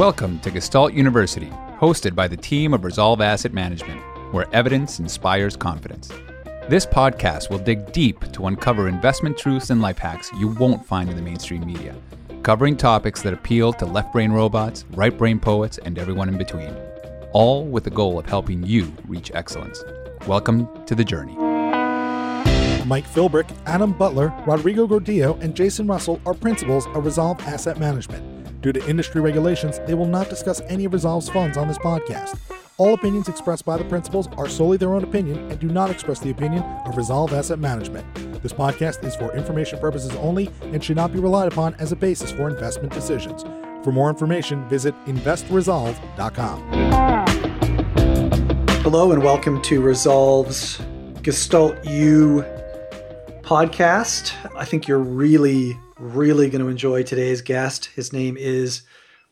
Welcome to Gestalt University, hosted by the team of Resolve Asset Management, where evidence inspires confidence. This podcast will dig deep to uncover investment truths and life hacks you won't find in the mainstream media, covering topics that appeal to left brain robots, right brain poets, and everyone in between, all with the goal of helping you reach excellence. Welcome to the journey. Mike Philbrick, Adam Butler, Rodrigo Gordillo, and Jason Russell are principals of Resolve Asset Management. Due to industry regulations, they will not discuss any of Resolve's funds on this podcast. All opinions expressed by the principals are solely their own opinion and do not express the opinion of Resolve Asset Management. This podcast is for information purposes only and should not be relied upon as a basis for investment decisions. For more information, visit investresolve.com. Hello and welcome to Resolve's Gestalt U podcast. I think you're really, really going to enjoy today's guest. His name is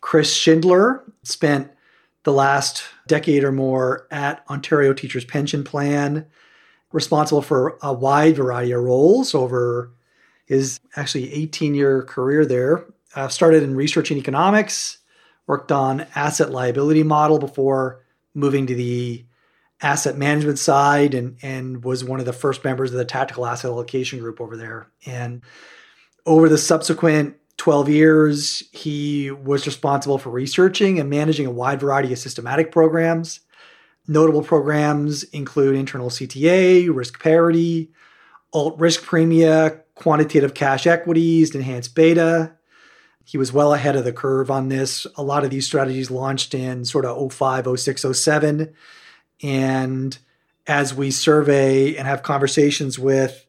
Chris Schindler. Spent the last decade or more at Ontario Teachers Pension Plan, responsible for a wide variety of roles over his actually 18 year career there. Uh, started in research and economics, worked on asset liability model before moving to the asset management side and and was one of the first members of the tactical asset allocation group over there and over the subsequent 12 years he was responsible for researching and managing a wide variety of systematic programs. Notable programs include internal cta risk parity alt risk premia quantitative cash equities enhanced beta. He was well ahead of the curve on this. A lot of these strategies launched in sort of 05 06 07 and as we survey and have conversations with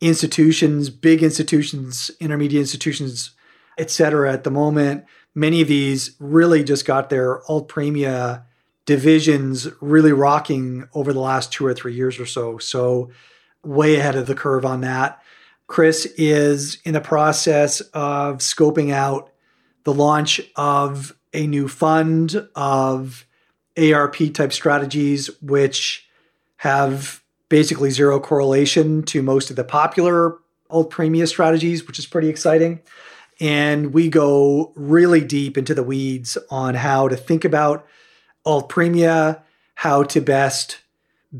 institutions, big institutions, intermediate institutions, et cetera, at the moment, many of these really just got their alt premia divisions really rocking over the last two or three years or so. So, way ahead of the curve on that. Chris is in the process of scoping out the launch of a new fund of ARP type strategies, which have basically zero correlation to most of the popular alt premia strategies, which is pretty exciting. And we go really deep into the weeds on how to think about alt premia, how to best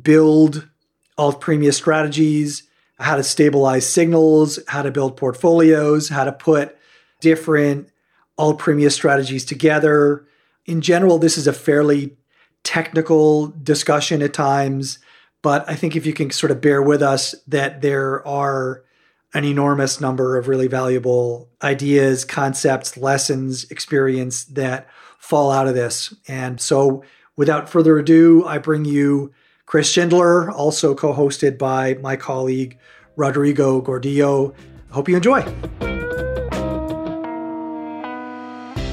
build alt premia strategies, how to stabilize signals, how to build portfolios, how to put different alt premia strategies together. In general, this is a fairly technical discussion at times, but I think if you can sort of bear with us that there are an enormous number of really valuable ideas, concepts, lessons, experience that fall out of this. And so, without further ado, I bring you Chris Schindler, also co hosted by my colleague Rodrigo Gordillo. I hope you enjoy.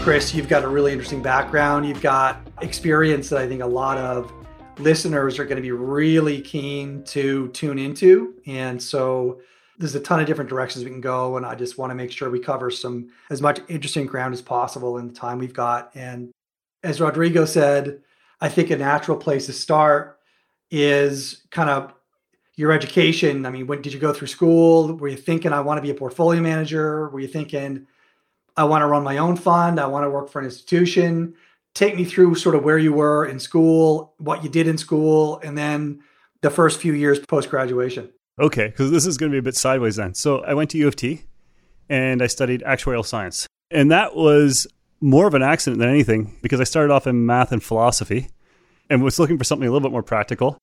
Chris, you've got a really interesting background. You've got experience that I think a lot of listeners are going to be really keen to tune into. And so there's a ton of different directions we can go. And I just want to make sure we cover some as much interesting ground as possible in the time we've got. And as Rodrigo said, I think a natural place to start is kind of your education. I mean, when did you go through school? Were you thinking I want to be a portfolio manager? Were you thinking I want to run my own fund. I want to work for an institution. Take me through sort of where you were in school, what you did in school, and then the first few years post graduation. Okay, because this is going to be a bit sideways then. So I went to U of T and I studied actuarial science. And that was more of an accident than anything because I started off in math and philosophy and was looking for something a little bit more practical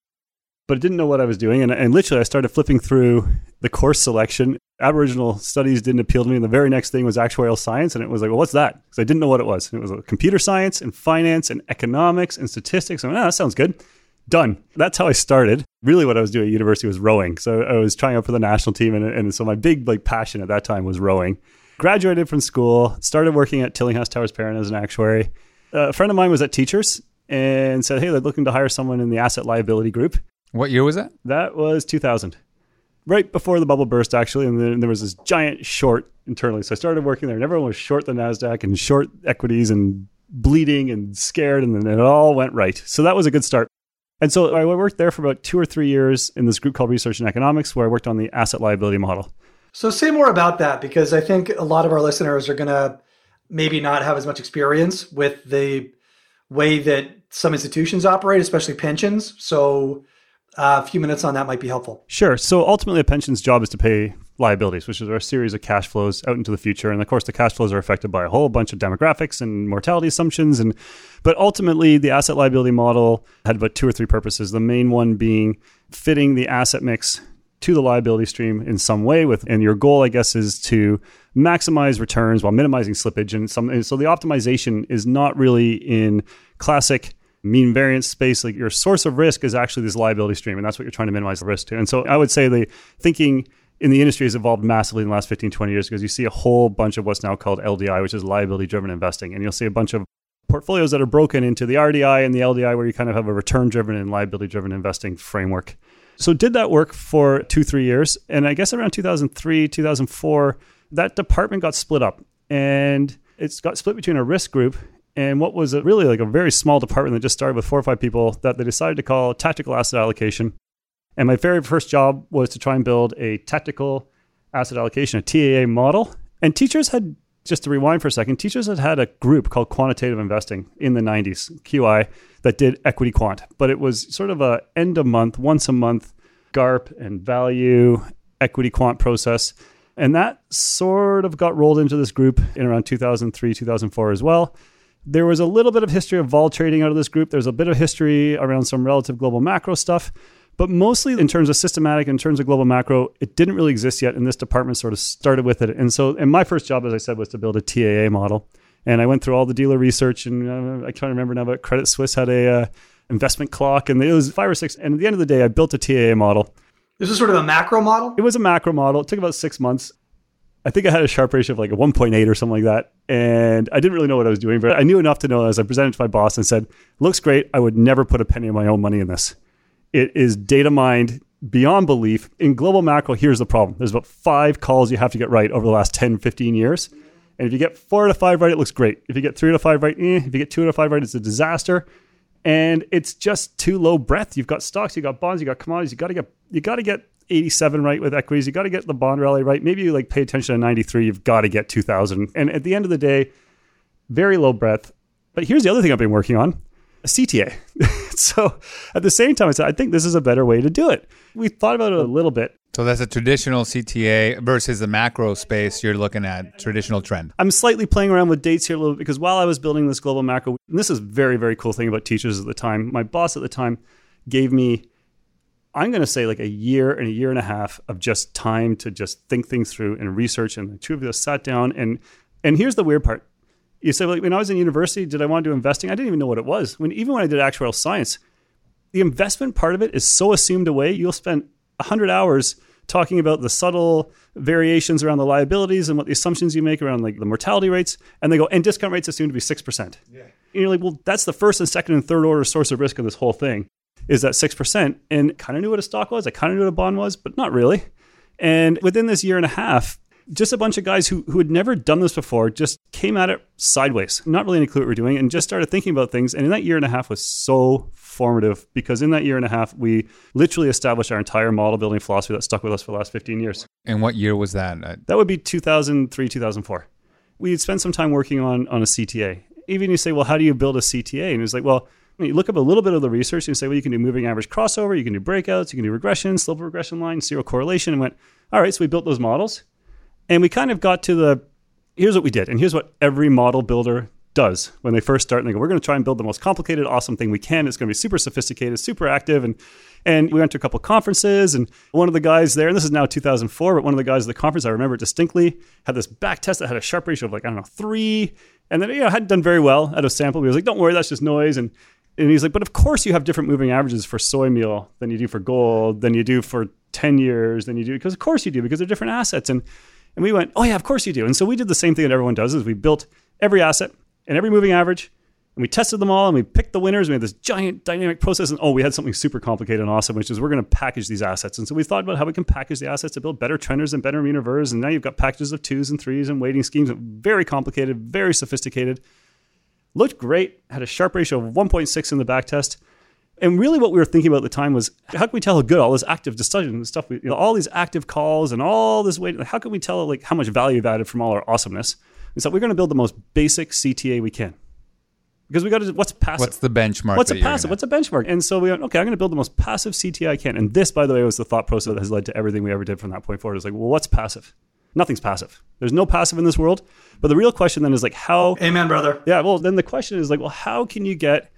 but I didn't know what I was doing. And, and literally, I started flipping through the course selection. Aboriginal studies didn't appeal to me. And the very next thing was actuarial science. And it was like, well, what's that? Because I didn't know what it was. And it was like computer science and finance and economics and statistics. I went, oh, that sounds good. Done. That's how I started. Really, what I was doing at university was rowing. So I was trying out for the national team. And, and so my big like passion at that time was rowing. Graduated from school, started working at Tillinghast Towers Perrin as an actuary. a friend of mine was at Teachers and said, hey, they're looking to hire someone in the asset liability group. What year was that? That was 2000. Right before the bubble burst, actually. And then there was this giant short internally. So I started working there, and everyone was short the NASDAQ and short equities and bleeding and scared. And then it all went right. So that was a good start. And so I worked there for about two or three years in this group called Research and Economics, where I worked on the asset liability model. So say more about that because I think a lot of our listeners are going to maybe not have as much experience with the way that some institutions operate, especially pensions. So Uh, a few minutes on that might be helpful. Sure. So ultimately, a pension's job is to pay liabilities, which is our series of cash flows out into the future. And of course, the cash flows are affected by a whole bunch of demographics and mortality assumptions. And but ultimately, the asset liability model had about two or three purposes. The main one being fitting the asset mix to the liability stream in some way with and your goal i guess is to maximize returns while minimizing slippage and some and so the optimization is not really in classic mean variance space like your source of risk is actually this liability stream and that's what you're trying to minimize the risk to. And so i would say the thinking in the industry has evolved massively in the last 15 20 years because you see a whole bunch of what's now called ldi which is liability driven investing. And you'll see a bunch of portfolios that are broken into the rdi and the ldi where you kind of have a return driven and liability driven investing framework. So did that work for two, three years. And I guess around 2003, 2004, that department got split up. And it's got split between a risk group and what was a really like a very small department that just started with four or five people that they decided to call tactical asset allocation. And my very first job was to try and build a tactical asset allocation, a TAA model. And teachers had, just to rewind for a second, teachers had had a group called quantitative investing in the 90s, QI, that did equity quant, but it was sort of a end of month, once a month GARP and value equity quant process. And that sort of got rolled into this group in around 2003, 2004 as well. There was a little bit of history of vol trading out of this group. There's a bit of history around some relative global macro stuff. But mostly in terms of systematic, in terms of global macro, it didn't really exist yet. And this department sort of started with it. And so, and my first job, as I said, was to build a TAA model. And I went through all the dealer research, and uh, I can't remember now, but Credit Suisse had a uh, investment clock, and it was five or six. And at the end of the day, I built a TAA model. This is sort of a macro model. It was a macro model. It took about six months. I think I had a Sharpe ratio of like a 1.8 or something like that. And I didn't really know what I was doing, but I knew enough to know as I presented to my boss and said, looks great. I would never put a penny of my own money in this. It is data mined beyond belief. In global macro, here's the problem there's about five calls you have to get right over the last 10, 15 years. And if you get four out of five right, it looks great. If you get three out of five right, eh. If you get two out of five right, it's a disaster. And it's just too low breadth. You've got stocks, you've got bonds, you've got commodities. You got to get you got to get 87 right with equities. You got to get the bond rally right. Maybe you like pay attention to 93. You've got to get 2000. And at the end of the day, very low breadth. But here's the other thing I've been working on a CTA. so at the same time, I said, I think this is a better way to do it. We thought about it a little bit. So that's a traditional CTA versus the macro space you're looking at, traditional trend. I'm slightly playing around with dates here a little bit because while I was building this global macro, and this is very, very cool thing about teachers at the time, my boss at the time gave me, I'm going to say like a year and a year and a half of just time to just think things through and research. And the two of us sat down and, and here's the weird part. You say, like, when I was in university, did I want to do investing? I didn't even know what it was. When even when I did actuarial science, the investment part of it is so assumed away. You'll spend 100 hours talking about the subtle variations around the liabilities and what the assumptions you make around like the mortality rates and they go and discount rates assumed to be 6% yeah. and you're like well that's the first and second and third order source of risk of this whole thing is that 6% and kind of knew what a stock was i kind of knew what a bond was but not really and within this year and a half just a bunch of guys who, who had never done this before just came at it sideways not really any clue what we're doing and just started thinking about things and in that year and a half was so formative because in that year and a half, we literally established our entire model building philosophy that stuck with us for the last 15 years. And what year was that? Uh, that would be 2003, 2004. We spent some time working on, on a CTA. Even you say, well, how do you build a CTA? And it was like, well, you look up a little bit of the research and say, well, you can do moving average crossover, you can do breakouts, you can do regression, slope regression line, zero correlation, and went, all right, so we built those models. And we kind of got to the here's what we did, and here's what every model builder does when they first start and they go, we're going to try and build the most complicated, awesome thing we can. It's going to be super sophisticated, super active. And, and we went to a couple conferences and one of the guys there, and this is now 2004, but one of the guys at the conference, I remember distinctly, had this back test that had a Sharpe ratio of like, I don't know, three. And then, you know, hadn't done very well at a sample. He was like, don't worry, that's just noise. And, and he's like, but of course you have different moving averages for soy meal than you do for gold, than you do for 10 years, than you do, because of course you do, because they're different assets. And, and we went, oh yeah, of course you do. And so we did the same thing that everyone does is we built every asset and every moving average. And we tested them all and we picked the winners. We had this giant dynamic process. And oh, we had something super complicated and awesome, which is we're going to package these assets. And so we thought about how we can package the assets to build better trenders and better mean reverse. And now you've got packages of twos and threes and weighting schemes. Very complicated, very sophisticated. Looked great. Had a Sharpe ratio of 1.6 in the back test. And really, what we were thinking about at the time was how can we tell how good all this active discussion and stuff, you know, all these active calls and all this weight, how can we tell like how much value you've added from all our awesomeness? We said we're going to build the most basic CTA we can because we got to. What's passive? What's the benchmark? What's a passive? What's a benchmark? And so we went, okay, I'm going to build the most passive CTA I can. And this, by the way, was the thought process that has led to everything we ever did from that point forward. It's like, well, what's passive? Nothing's passive. There's no passive in this world. But the real question then is like, how? Amen, brother. Yeah. Well, then the question is like, well, how can you get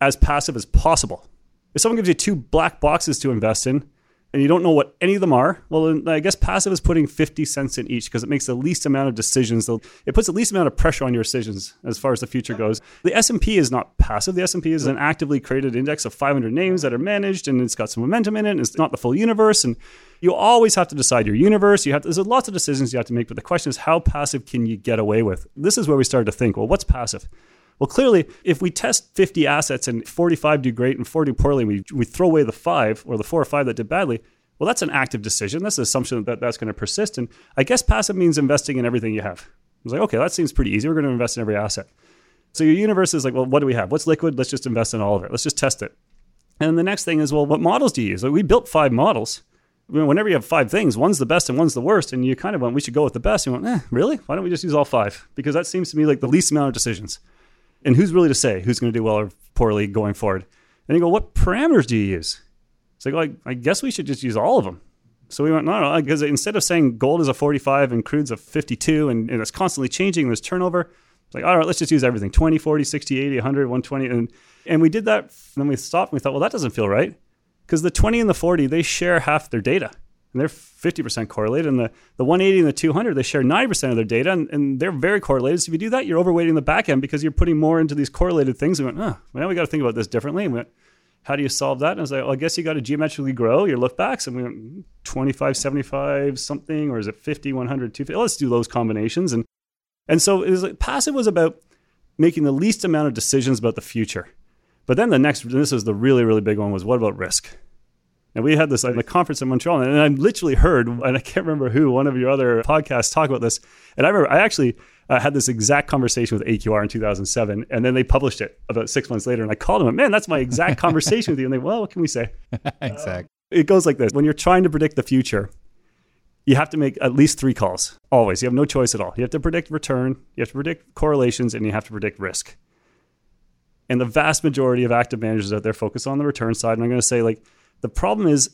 as passive as possible? If someone gives you two black boxes to invest in, and you don't know what any of them are, well, I guess passive is putting 50 cents in each because it makes the least amount of decisions. It puts the least amount of pressure on your decisions as far as the future goes. The S&P is not passive. The S&P is an actively created index of 500 names that are managed and it's got some momentum in it and it's not the full universe. And you always have to decide your universe. You have to, there's lots of decisions you have to make, but the question is how passive can you get away with? This is where we started to think, well, what's passive? Well, clearly, if we test 50 assets and 45 do great and 40 poorly, we, we throw away the five or the four or five that did badly. Well, that's an active decision. That's an assumption that that's going to persist. And I guess passive means investing in everything you have. I was like, okay, that seems pretty easy. We're going to invest in every asset. So your universe is like, well, what do we have? What's liquid? Let's just invest in all of it. Let's just test it. And the next thing is, well, what models do you use? Like we built five models. I mean, whenever you have five things, one's the best and one's the worst, and you kind of went, we should go with the best. You went, eh, really? Why don't we just use all five? Because that seems to me like the least amount of decisions. And who's really to say who's going to do well or poorly going forward? And you go, what parameters do you use? It's like, well, I, I guess we should just use all of them. So we went, no, no, because instead of saying gold is a 45 and crude's a 52 and, and it's constantly changing, there's turnover, it's like, all right, let's just use everything 20, 40, 60, 80, 100, 120. And, and we did that. And then we stopped and we thought, well, that doesn't feel right. Because the 20 and the 40, they share half their data and they're 50% correlated. And the, the 180 and the 200, they share 90% of their data and, and they're very correlated. So if you do that, you're overweighting the back end because you're putting more into these correlated things. And We went, oh, well, now we got to think about this differently. And we went, how do you solve that? And I was like, well, I guess you got to geometrically grow your look backs. And we went 25, 75 something, or is it 50, 100, 250? Let's do those combinations. And, and so it was like, passive was about making the least amount of decisions about the future. But then the next, this was the really, really big one, was what about risk? And we had this at a conference in Montreal, and I literally heard, and I can't remember who, one of your other podcasts talk about this. And I remember I actually uh, had this exact conversation with AQR in 2007, and then they published it about six months later. And I called them, man, that's my exact conversation with you. And they, well, what can we say? exactly. It goes like this: when you're trying to predict the future, you have to make at least three calls. Always, you have no choice at all. You have to predict return, you have to predict correlations, and you have to predict risk. And the vast majority of active managers out there focus on the return side. And I'm going to say, like, the problem is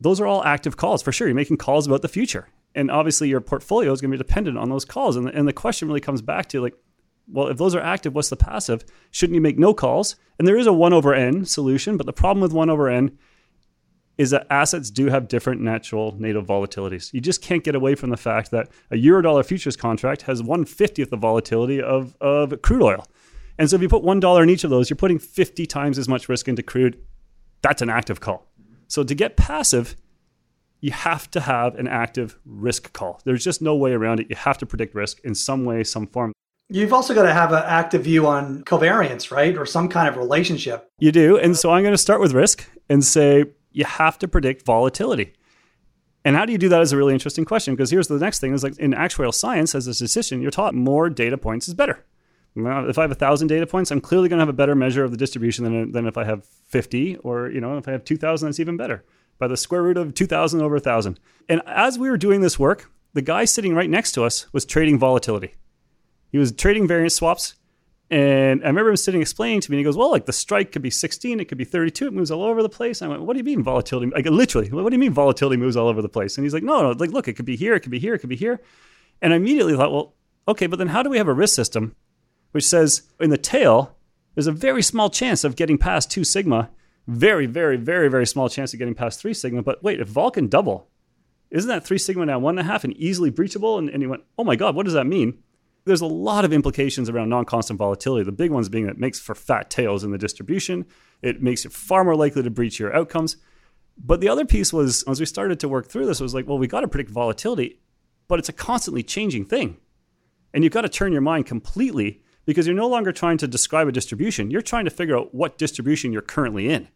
those are all active calls for sure. You're making calls about the future. And obviously, your portfolio is going to be dependent on those calls. And the, and the question really comes back to, like, well, if those are active, what's the passive? Shouldn't you make no calls? And there is a 1 over n solution, but the problem with 1 over n is that assets do have different natural native volatilities. You just can't get away from the fact that a euro dollar futures contract has 150th the volatility of, of crude oil. And so if you put $1 in each of those, you're putting 50 times as much risk into crude. That's an active call. So to get passive, you have to have an active risk call. There's just no way around it. You have to predict risk in some way, some form. You've also got to have an active view on covariance, right? Or some kind of relationship. You do. And so I'm going to start with risk and say you have to predict volatility. And how do you do that is a really interesting question because here's the next thing is like in actuarial science as a statistician, you're taught more data points is better. If I have a thousand data points, I'm clearly going to have a better measure of the distribution than, than if I have 50 or, you know, if I have 2000, that's even better by the square root of 2000 over 1000. And as we were doing this work, the guy sitting right next to us was trading volatility. He was trading variance swaps. And I remember him sitting explaining to me, and he goes, Well, like the strike could be 16, it could be 32, it moves all over the place. And I went, What do you mean volatility? Like literally, what do you mean volatility moves all over the place? And he's like, No, no, like look, it could be here, it could be here, it could be here. And I immediately thought, Well, okay, but then how do we have a risk system which says in the tail, there's a very small chance of getting past two sigma, very, very, very, very small chance of getting past three sigma. But wait, if vol can double, isn't that three sigma now one and a half and easily breachable? And, and he went, oh my God, what does that mean? There's a lot of implications around non-constant volatility. The big ones being that it makes for fat tails in the distribution. It makes it far more likely to breach your outcomes. But the other piece was, as we started to work through this, it was like, well, we got to predict volatility, but it's a constantly changing thing. And you've got to turn your mind completely because you're no longer trying to describe a distribution. You're trying to figure out what distribution you're currently in.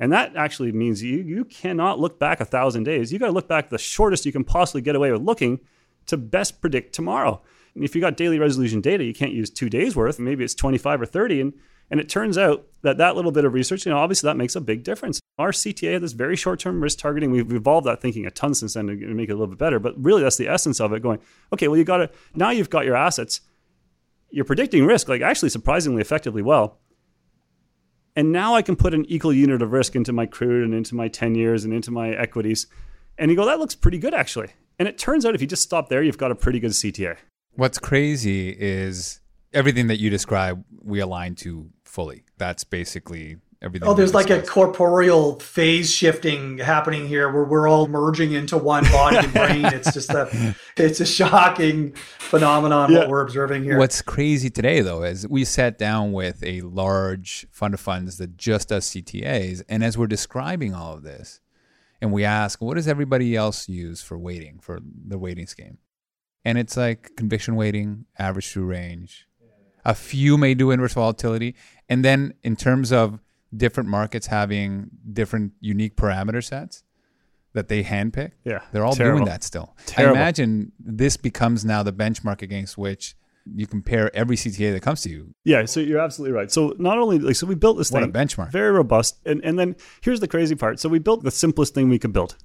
And that actually means you, you cannot look back a thousand days. You got to look back the shortest you can possibly get away with looking to best predict tomorrow. And if you got daily resolution data, you can't use two days worth. Maybe it's 25 or 30. And, And it turns out that that little bit of research, you know, obviously that makes a big difference. Our CTA this very short term risk targeting. We've evolved that thinking a ton since then to make it a little bit better. But really, that's the essence of it going, okay, well, you got to, now you've got your assets. You're predicting risk, like actually surprisingly effectively well. And now I can put an equal unit of risk into my crude and into my 10 years and into my equities. And you go, that looks pretty good actually. And it turns out if you just stop there, you've got a pretty good CTA. What's crazy is everything that you describe, we align to fully. That's basically everything. Oh, there's like a corporeal phase shifting happening here where we're all merging into one body and brain. It's just a, it's a shocking phenomenon yeah. what we're observing here. What's crazy today though is we sat down with a large fund of funds that just does CTAs, and as we're describing all of this, and we ask, what does everybody else use for weighting for the weighting scheme? And it's like conviction weighting, average true range, a few may do inverse volatility. And then in terms of different markets having different unique parameter sets that they handpick, yeah, they're all terrible. doing that still. Terrible. I imagine this becomes now the benchmark against which you compare every CTA that comes to you. Yeah, so you're absolutely right. So not only like so we built this what thing a benchmark, very robust, and and then here's the crazy part. So we built the simplest thing we could build,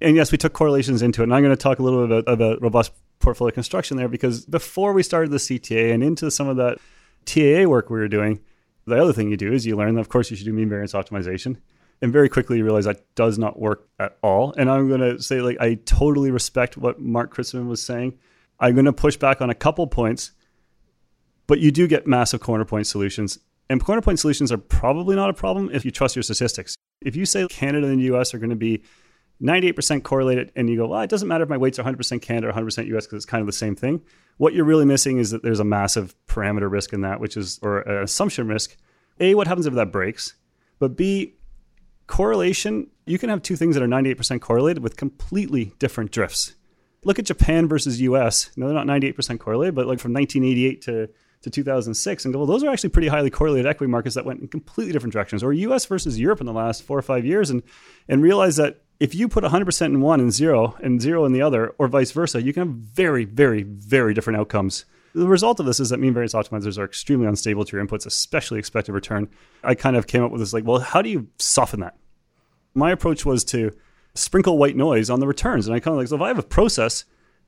and yes, we took correlations into it. And I'm going to talk a little bit about, about robust portfolio construction there because before we started the CTA and into some of that TAA work we were doing, the other thing you do is you learn that, of course, you should do mean variance optimization. And very quickly you realize that does not work at all. And I'm going to say, like, I totally respect what Mark Kritzman was saying. I'm going to push back on a couple points, but you do get massive corner point solutions. And corner point solutions are probably not a problem if you trust your statistics. If you say Canada and the US are going to be 98% correlated, and you go, well, it doesn't matter if my weights are 100% Canada or 100% US because it's kind of the same thing. What you're really missing is that there's a massive parameter risk in that, which is, or an assumption risk. A, what happens if that breaks? But B, correlation, you can have two things that are 98% correlated with completely different drifts. Look at Japan versus US. No, they're not 98% correlated, but like from 1988 to to 2006 and go, well, those are actually pretty highly correlated equity markets that went in completely different directions, or US versus Europe in the last four or five years, and and realize that if you put 100% in one and zero and zero in the other, or vice versa, you can have very, very, very different outcomes. The result of this is that mean variance optimizers are extremely unstable to your inputs, especially expected return. I kind of came up with this like, well, how do you soften that? My approach was to sprinkle white noise on the returns. And I kind of like, so if I have a process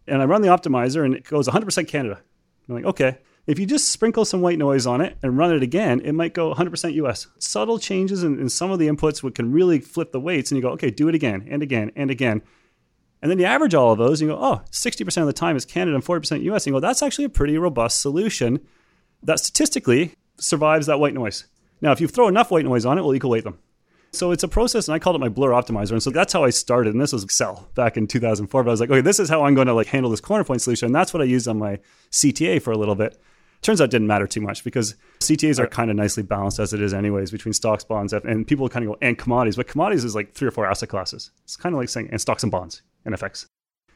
and I run the optimizer and it goes 100% Canada, I'm like, okay, if you just sprinkle some white noise on it and run it again, it might go 100% US. Subtle changes in, in some of the inputs can really flip the weights, and you go, okay, do it again and again and again. And then you average all of those, and you go, oh, 60% of the time is Canada and 40% US. And you go, that's actually a pretty robust solution that statistically survives that white noise. Now, if you throw enough white noise on it, we'll equal weight them. So it's a process, and I called it my blur optimizer. And so that's how I started. And this was Excel back in 2004. But I was like, okay, this is how I'm going to like handle this corner point solution. And that's what I used on my CTA for a little bit. Turns out didn't matter too much because CTAs are kind of nicely balanced as it is, anyways, between stocks, bonds, and people kind of go and commodities. But commodities is like three or four asset classes. It's kind of like saying and stocks and bonds and FX.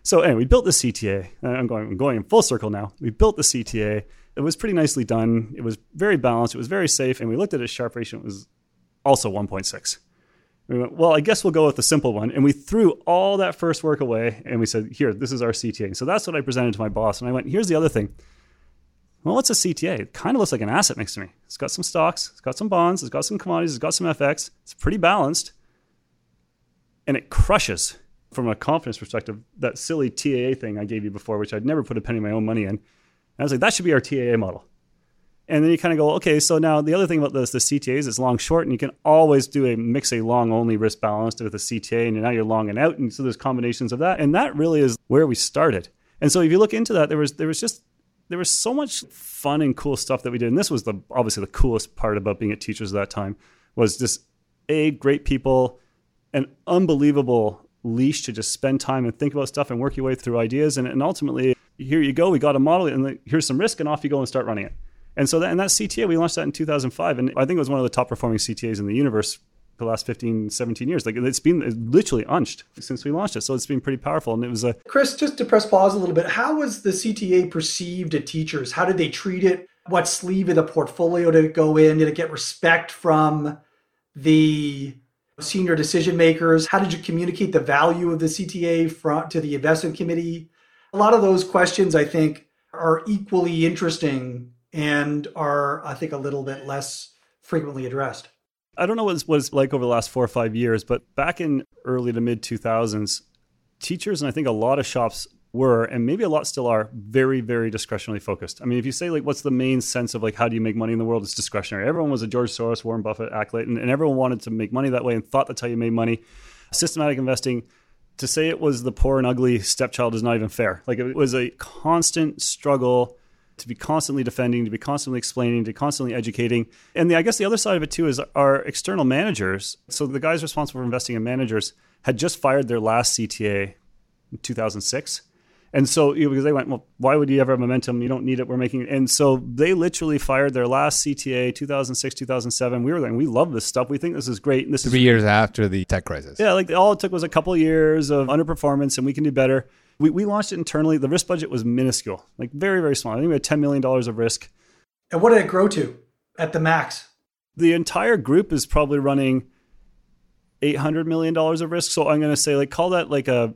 So anyway, we built the CTA. I'm going, I'm going in full circle now. We built the CTA. It was pretty nicely done. It was very balanced. It was very safe. And we looked at its Sharpe ratio. It was also 1.6. We went, well, I guess we'll go with the simple one. And we threw all that first work away and we said, here, this is our CTA. So that's what I presented to my boss. And I went, here's the other thing. Well, what's a CTA? It kind of looks like an asset mix to me. It's got some stocks, it's got some bonds, it's got some commodities, it's got some FX. It's pretty balanced. And it crushes from a confidence perspective that silly TAA thing I gave you before, which I'd never put a penny of my own money in. And I was like, that should be our TAA model. And then you kind of go, okay, so now the other thing about this, the CTAs is long short, and you can always do a mix a long only risk balanced with a CTA, and now you're long and out. And so there's combinations of that. And that really is where we started. And so if you look into that, there was there was just there was so much fun and cool stuff that we did. And this was the obviously the coolest part about being at teachers at that time was just a great people, an unbelievable leash to just spend time and think about stuff and work your way through ideas. And, and ultimately, here you go. We got a model, and here's some risk, and off you go and start running it. And so that and that CTA, we launched that in 2005, and I think it was one of the top performing CTAs in the universe the last 15, 17 years. Like it's been literally unched since we launched it. So it's been pretty powerful. And it was a Chris, just to press pause a little bit, how was the CTA perceived at teachers? How did they treat it? What sleeve of the portfolio did it go in? Did it get respect from the senior decision makers? How did you communicate the value of the CTA front to the investment committee? A lot of those questions I think are equally interesting and are I think a little bit less frequently addressed. I don't know what it's, like over the last four or five years, but back in early to mid 2000s, teachers and I think a lot of shops were, and maybe a lot still are, very, very discretionary focused. I mean, if you say like, what's the main sense of like, how do you make money in the world? It's discretionary. Everyone was a George Soros, Warren Buffett acolyte, and, and everyone wanted to make money that way and thought that's how you made money. Systematic investing, to say it was the poor and ugly stepchild is not even fair. Like it was a constant struggle to be constantly defending, to be constantly explaining, to constantly educating. And the, I guess the other side of it too is our external managers. So the guys responsible for investing in managers had just fired their last CTA in 2006. And so, you know, because they went, well, why would you ever have momentum? You don't need it. We're making it. And so they literally fired their last CTA 2006, 2007. We were like, we love this stuff. We think this is great. And this Three is years after the tech crisis. yeah, like all it took was a couple of years of underperformance and we can do better. We, we launched it internally. The risk budget was minuscule, like very, very small. I think we had $10 million of risk. And what did it grow to at the max? The entire group is probably running $800 million of risk. So I'm going to say, like, call that like a,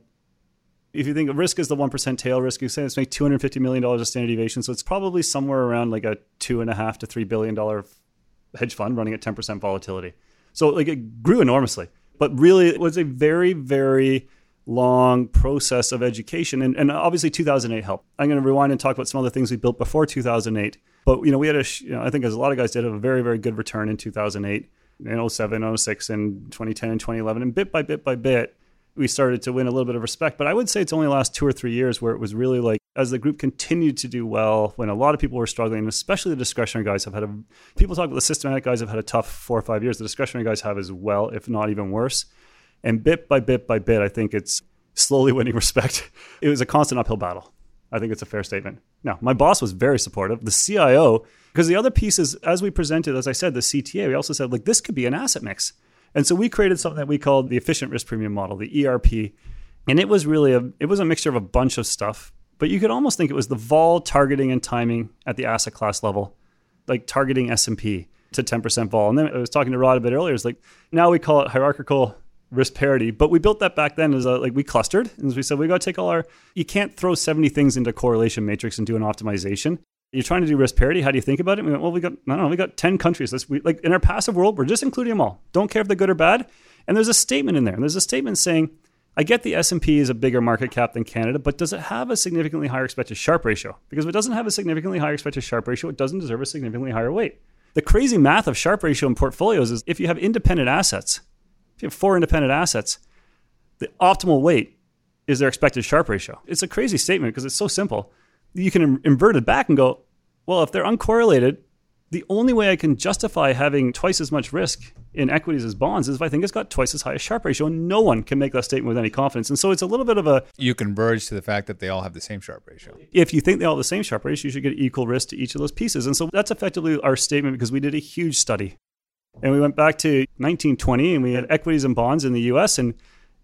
if you think of risk is the 1% tail risk, you say it's make $250 million of standard deviation. So it's probably somewhere around like a two and a half to $3 billion hedge fund running at 10% volatility. So like it grew enormously, but really it was a very, very long process of education. And, and obviously 2008 helped. I'm going to rewind and talk about some other things we built before 2008. But, you know, we had a, you know, I think as a lot of guys did, have a very, very good return in 2008, in 07, 06, and 2010 and 2011. And bit by bit by bit, we started to win a little bit of respect. But I would say it's only the last two or three years where it was really like, as the group continued to do well, when a lot of people were struggling, especially the discretionary guys have had a, people talk about the systematic guys have had a tough four or five years. The discretionary guys have as well, if not even worse. And bit by bit by bit, I think it's slowly winning respect. It was a constant uphill battle. I think it's a fair statement. Now, my boss was very supportive. The CIO, because the other pieces, as we presented, as I said, the CTA, we also said, like, this could be an asset mix. And so we created something that we called the efficient risk premium model, the ERP. And it was really a it was a mixture of a bunch of stuff, but you could almost think it was the vol targeting and timing at the asset class level, like targeting S&P to 10% vol. And then I was talking to Rod a bit earlier, it's like now we call it hierarchical risk parity, but we built that back then as a, like we clustered and as we said we got to take all our you can't throw 70 things into correlation matrix and do an optimization. You're trying to do risk parity. How do you think about it? We went, well, we got, I don't know, we got 10 countries. This we, like in our passive world, we're just including them all. Don't care if they're good or bad. And there's a statement in there. And there's a statement saying, I get the S&P is a bigger market cap than Canada, but does it have a significantly higher expected Sharpe ratio? Because if it doesn't have a significantly higher expected Sharpe ratio, it doesn't deserve a significantly higher weight. The crazy math of Sharpe ratio in portfolios is if you have independent assets, you have four independent assets, the optimal weight is their expected Sharpe ratio. It's a crazy statement because it's so simple. You can invert it back and go, well, if they're uncorrelated, the only way I can justify having twice as much risk in equities as bonds is if I think it's got twice as high a Sharpe ratio. And no one can make that statement with any confidence. And so it's a little bit of a You converge to the fact that they all have the same Sharpe ratio. if you think they all have the same Sharpe ratio, you should get equal risk to each of those pieces. And so that's effectively our statement because we did a huge study. And we went back to 1920 and we had equities and bonds in the US. And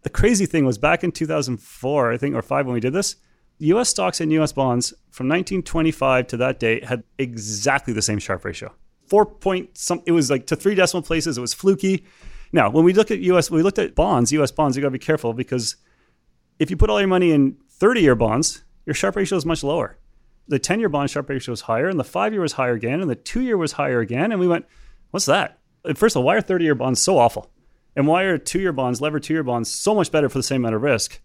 the crazy thing was back in 2004, I think, or five when we did this, US stocks and US bonds from 1925 to that date had exactly the same Sharpe ratio. Four point some, it was like to three decimal places. It was fluky. Now, when we look at US, we looked at bonds, US bonds, you got to be careful because if you put all your money in 30 year bonds, your Sharpe ratio is much lower. The 10 year bond Sharpe ratio is higher, and the five year was higher again, and the two year was higher again. And we went, what's that? First of all, why are 30 year bonds so awful? And why are two year bonds, levered two year bonds, so much better for the same amount of risk?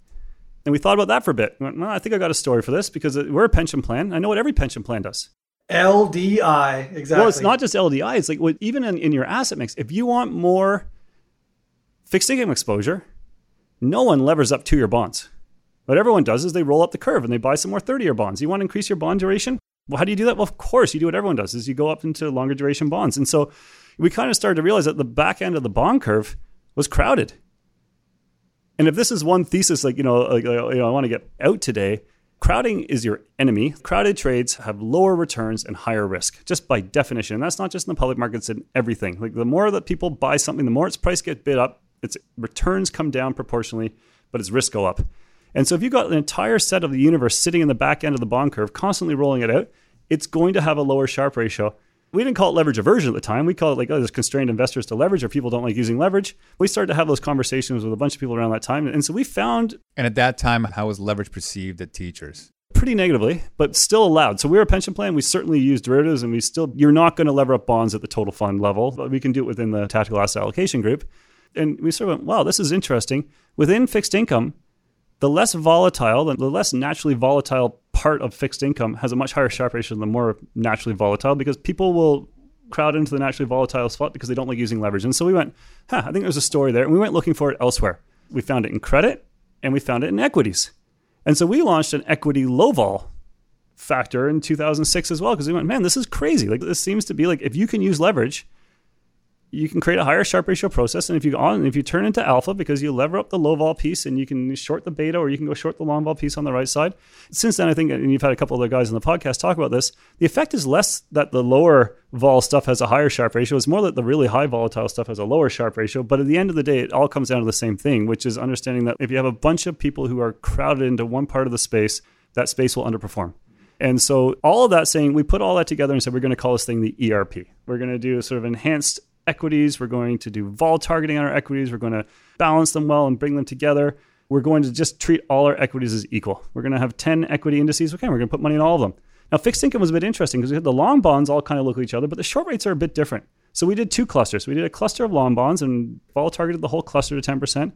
And we thought about that for a bit. We went, well, I think I got a story for this because we're a pension plan. I know what every pension plan does. LDI, exactly. Well, it's not just LDI. It's like what, even in, in your asset mix, if you want more fixed income exposure, no one levers up two year bonds. What everyone does is they roll up the curve and they buy some more 30 year bonds. You want to increase your bond duration? Well, how do you do that? Well, of course, you do what everyone does is you go up into longer duration bonds. And so we kind of started to realize that the back end of the bond curve was crowded. And if this is one thesis, like, you know, like, you know I want to get out today, crowding is your enemy. Crowded trades have lower returns and higher risk, just by definition. And that's not just in the public markets and everything. Like the more that people buy something, the more its price gets bid up, its returns come down proportionally, but its risk go up. And so if you've got an entire set of the universe sitting in the back end of the bond curve, constantly rolling it out, it's going to have a lower Sharpe ratio. We didn't call it leverage aversion at the time. We called it like, oh, there's constrained investors to leverage or people don't like using leverage. We started to have those conversations with a bunch of people around that time. And so we found And at that time, how was leverage perceived at teachers? pretty negatively, but still allowed. So we're a pension plan. We certainly use derivatives and we still, you're not going to lever up bonds at the total fund level, but we can do it within the tactical asset allocation group. And we sort of went, wow, this is interesting. Within fixed income, the less volatile, the less naturally volatile part of fixed income has a much higher Sharpe ratio than the more naturally volatile because people will crowd into the naturally volatile spot because they don't like using leverage. And so we went, huh, I think there's a story there. And we went looking for it elsewhere. We found it in credit and we found it in equities. And so we launched an equity low vol factor in 2006 as well because we went, man, this is crazy. Like this seems to be like if you can use leverage you can create a higher Sharpe ratio process. And if you on if you turn into alpha because you lever up the low vol piece and you can short the beta or you can go short the long vol piece on the right side. Since then, I think, and you've had a couple of other guys on the podcast talk about this, the effect is less that the lower vol stuff has a higher Sharpe ratio. It's more that the really high volatile stuff has a lower Sharpe ratio. But at the end of the day, it all comes down to the same thing, which is understanding that if you have a bunch of people who are crowded into one part of the space, that space will underperform. And so all of that saying, we put all that together and said we're going to call this thing the ERP. We're going to do sort of enhanced equities. We're going to do vol targeting on our equities. We're going to balance them well and bring them together. We're going to just treat all our equities as equal. We're going to have 10 equity indices. Okay, we're going to put money in all of them. Now, fixed income was a bit interesting because we had the long bonds all kind of look at each other, but the short rates are a bit different. So we did two clusters. We did a cluster of long bonds and vol targeted the whole cluster to 10%.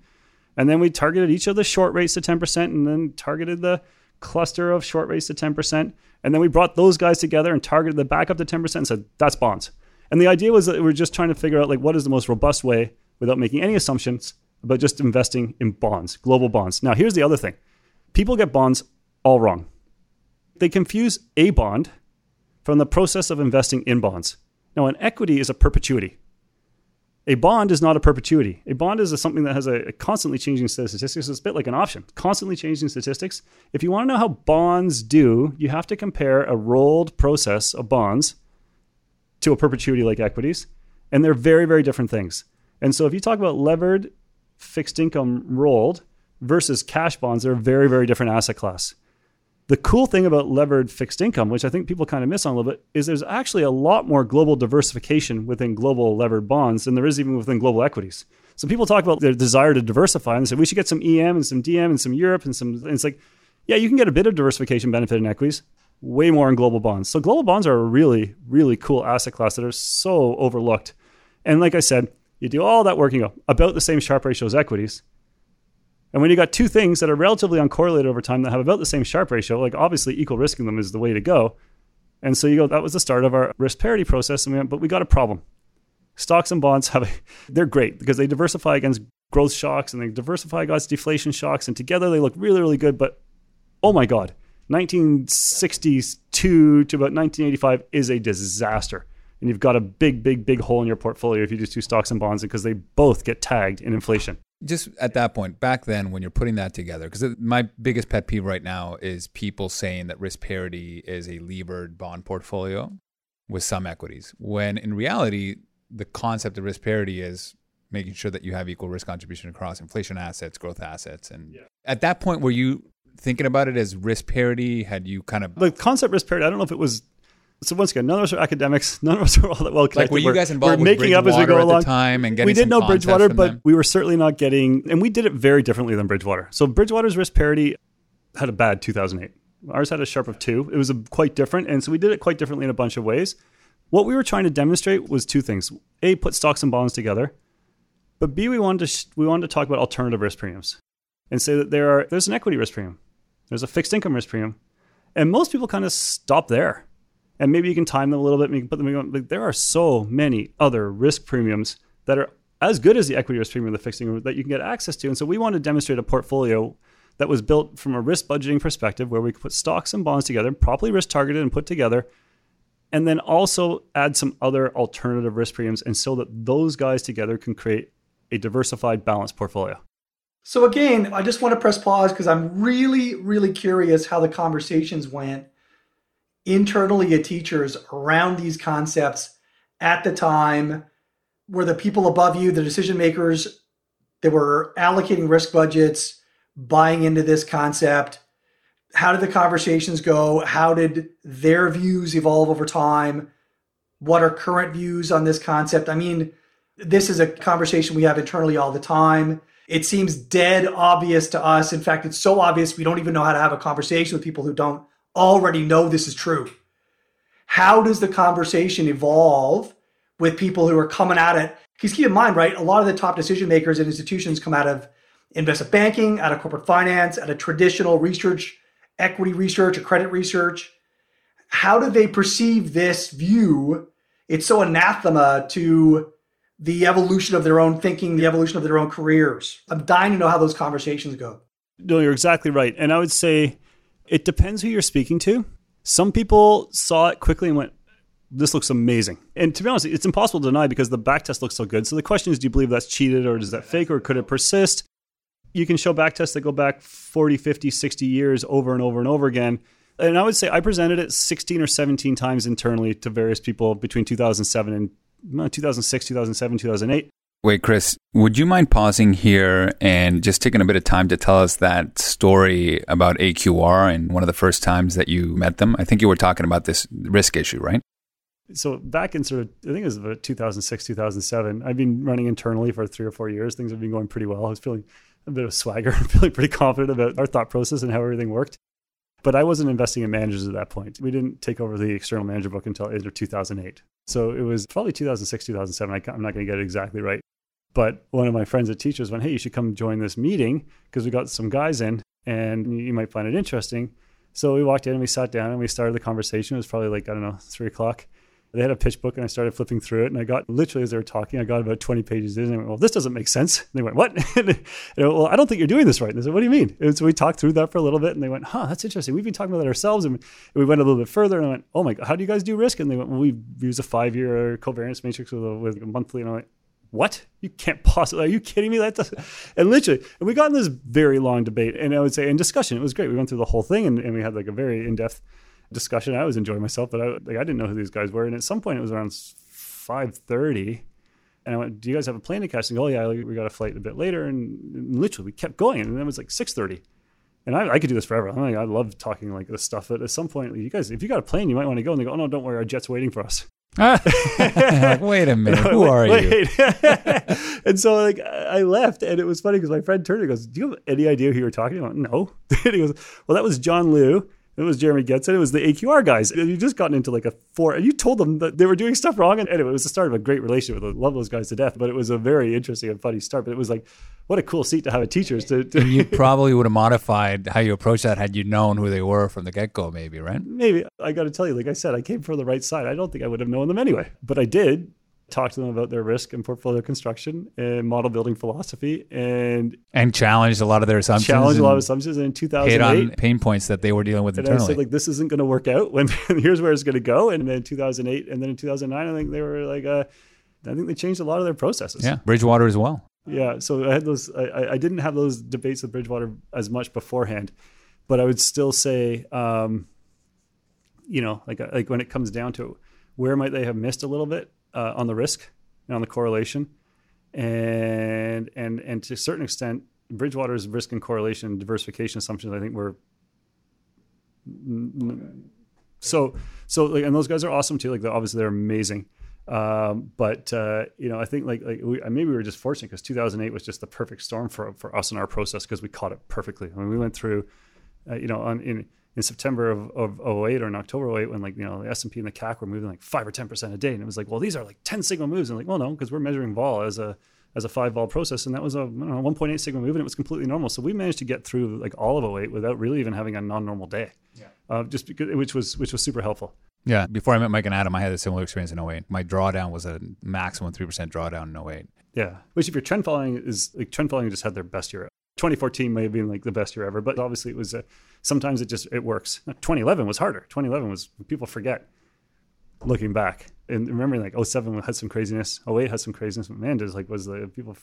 And then we targeted each of the short rates to 10% and then targeted the cluster of short rates to 10%. And then we brought those guys together and targeted the back up to 10% and said, that's bonds. And the idea was that we we're just trying to figure out like what is the most robust way without making any assumptions about just investing in bonds, global bonds. Now, here's the other thing. People get bonds all wrong. They confuse a bond from the process of investing in bonds. Now, an equity is a perpetuity. A bond is not a perpetuity. A bond is a, something that has a, a constantly changing set of statistics. It's a bit like an option, constantly changing statistics. If you want to know how bonds do, you have to compare a rolled process of bonds to a perpetuity like equities. And they're very, very different things. And so if you talk about levered fixed income rolled versus cash bonds, they're a very, very different asset class. The cool thing about levered fixed income, which I think people kind of miss on a little bit, is there's actually a lot more global diversification within global levered bonds than there is even within global equities. So people talk about their desire to diversify and they say we should get some EM and some DM and some Europe and some. And it's like, yeah, you can get a bit of diversification benefit in equities, way more in global bonds. So global bonds are a really, really cool asset class that are so overlooked. And like I said, you do all that work and go about the same Sharpe ratio as equities. And when you got two things that are relatively uncorrelated over time that have about the same Sharpe ratio, like obviously equal risking them is the way to go. And so you go, that was the start of our risk parity process. And we went, but we got a problem. Stocks and bonds have, a, they're great because they diversify against growth shocks and they diversify against deflation shocks. And together they look really, really good. But oh my God, 1962 to about 1985 is a disaster. And you've got a big, big, big hole in your portfolio if you just do stocks and bonds because they both get tagged in inflation. Just at that point, back then, when you're putting that together, because my biggest pet peeve right now is people saying that risk parity is a levered bond portfolio with some equities, when in reality, the concept of risk parity is making sure that you have equal risk contribution across inflation assets, growth assets. And yeah. at that point, were you thinking about it as risk parity? Had you kind of the concept risk parity? I don't know if it was. So once again, none of us are academics. None of us are all that well connected. Like were you guys involved? We're making up as we go along. time and getting we did know Bridgewater, but them? we were certainly not getting. And we did it very differently than Bridgewater. So Bridgewater's risk parity had a bad 2008. Ours had a Sharpe of two. It was a, quite different, and so we did it quite differently in a bunch of ways. What we were trying to demonstrate was two things: a, put stocks and bonds together, but b, we wanted to sh- we wanted to talk about alternative risk premiums and say that there are there's an equity risk premium there's a fixed income risk premium. And most people kind of stop there. And maybe you can time them a little bit. You can put them in, But there are so many other risk premiums that are as good as the equity risk premium, the fixed income that you can get access to. And so we want to demonstrate a portfolio that was built from a risk budgeting perspective where we could put stocks and bonds together, properly risk targeted and put together, and then also add some other alternative risk premiums and so that those guys together can create a diversified balanced portfolio. So again, I just want to press pause because I'm really, really curious how the conversations went internally at teachers around these concepts at the time. Were the people above you, the decision makers that were allocating risk budgets, buying into this concept? How did the conversations go? How did their views evolve over time? What are current views on this concept? I mean, this is a conversation we have internally all the time It seems dead obvious to us. In fact, it's so obvious we don't even know how to have a conversation with people who don't already know this is true. How does the conversation evolve with people who are coming at it? Because keep in mind, right, a lot of the top decision makers and institutions come out of investment banking, out of corporate finance, out of traditional research, equity research, or credit research. How do they perceive this view? It's so anathema to the evolution of their own thinking, the evolution of their own careers. I'm dying to know how those conversations go. No, you're exactly right. And I would say it depends who you're speaking to. Some people saw it quickly and went, this looks amazing. And to be honest, it's impossible to deny because the back test looks so good. So the question is, do you believe that's cheated or is that fake or could it persist? You can show backtests that go back 40, 50, 60 years over and over and over again. And I would say I presented it 16 or 17 times internally to various people between 2007 and 2006, 2007, 2008. Wait, Chris, would you mind pausing here and just taking a bit of time to tell us that story about AQR and one of the first times that you met them? I think you were talking about this risk issue, right? So back in sort of, I think it was about 2006, 2007, I've been running internally for three or four years. Things have been going pretty well. I was feeling a bit of swagger, feeling pretty confident about our thought process and how everything worked. But I wasn't investing in managers at that point. We didn't take over the external manager book until either 2008. So it was probably 2006, 2007. I, am not going to get it exactly right. But one of my friends at teachers went, Hey, you should come join this meeting because we got some guys in and you might find it interesting. So we walked in and we sat down and we started the conversation. It was probably like, I don't know, three o'clock. They had a pitch book and I started flipping through it. And I got literally as they were talking, I got about 20 pages in and I went, Well, this doesn't make sense. And they went, What? and went, well, I don't think you're doing this right. And I said, What do you mean? And so we talked through that for a little bit and they went, Huh, that's interesting. We've been talking about that ourselves. And we went a little bit further and I went, Oh my God, how do you guys do risk? And they went, Well, we use a five year covariance matrix with a, with a monthly. And I went, what? You can't possibly. Are you kidding me? That doesn't. And literally, and we got in this very long debate, and I would say in discussion, it was great. We went through the whole thing, and, and we had like a very in depth discussion. I was enjoying myself, but I like I didn't know who these guys were. And at some point, it was around five thirty, and I went, "Do you guys have a plane to catch?" And go, "Oh yeah, we got a flight a bit later." And, and literally, we kept going, and then it was like six thirty. And I, I, could do this forever. I'm like, I love talking like this stuff. But at some point, you guys, if you got a plane, you might want to go. And they go, "Oh no, don't worry, our jet's waiting for us." like, wait a minute, who are wait. you? and so like I left, and it was funny because my friend turned and goes, "Do you have any idea who you were talking about?" No. and he goes, "Well, that was John Liew." It was Jeremy Getson. It was the AQR guys. You just gotten into like a four, and you told them that they were doing stuff wrong. And anyway, it was the start of a great relationship. I love those guys to death. But it was a very interesting and funny start. But it was like, what a cool seat to have a teachers to. to you probably would have modified how you approach that had you known who they were from the get go, maybe, right? Maybe. I got to tell you, like I said, I came from the right side. I don't think I would have known them anyway, but I did talk to them about their risk and portfolio construction and model building philosophy and and challenged a lot of their assumptions challenged a lot of assumptions and in 2008 hit on pain points that they were dealing with and internally. I said like this isn't going to work out when here's where it's going to go. And then 2008 and then in 2009 I think they were like uh, I think they changed a lot of their processes. Yeah Bridgewater as well. Yeah so I had those I, I didn't have those debates with Bridgewater as much beforehand but I would still say um, you know like like when it comes down to where might they have missed a little bit uh, on the risk and on the correlation, and and and to a certain extent, Bridgewater's risk and correlation diversification assumptions, I think, were so so like, and those guys are awesome too. Like, they're, obviously, they're amazing. Um, but uh, you know, I think like like we, maybe we were just fortunate because 2008 was just the perfect storm for for us in our process because we caught it perfectly. I mean, we went through, uh, you know, on in in September of, of 08 or in October 08 when like, you know, the S&P and the CAC were moving like five or 10% a day. And it was like, well, these are like 10 sigma moves. And like, well, no, because we're measuring vol as a, as a five vol process. And that was a know, 1.8 sigma move and it was completely normal. So we managed to get through like all of 08 without really even having a non-normal day. Yeah. Uh, just because, which was, which was super helpful. Yeah. Before I met Mike and Adam, I had a similar experience in 08. My drawdown was a maximum 3% drawdown in 08. Yeah. Which if you're trend following is like trend following just had their best year 2014 may have been like the best year ever, but obviously it was. A, sometimes it just it works. 2011 was harder. 2011 was people forget looking back and remembering like 07 had some craziness. 08 had some craziness. But man, just like was the people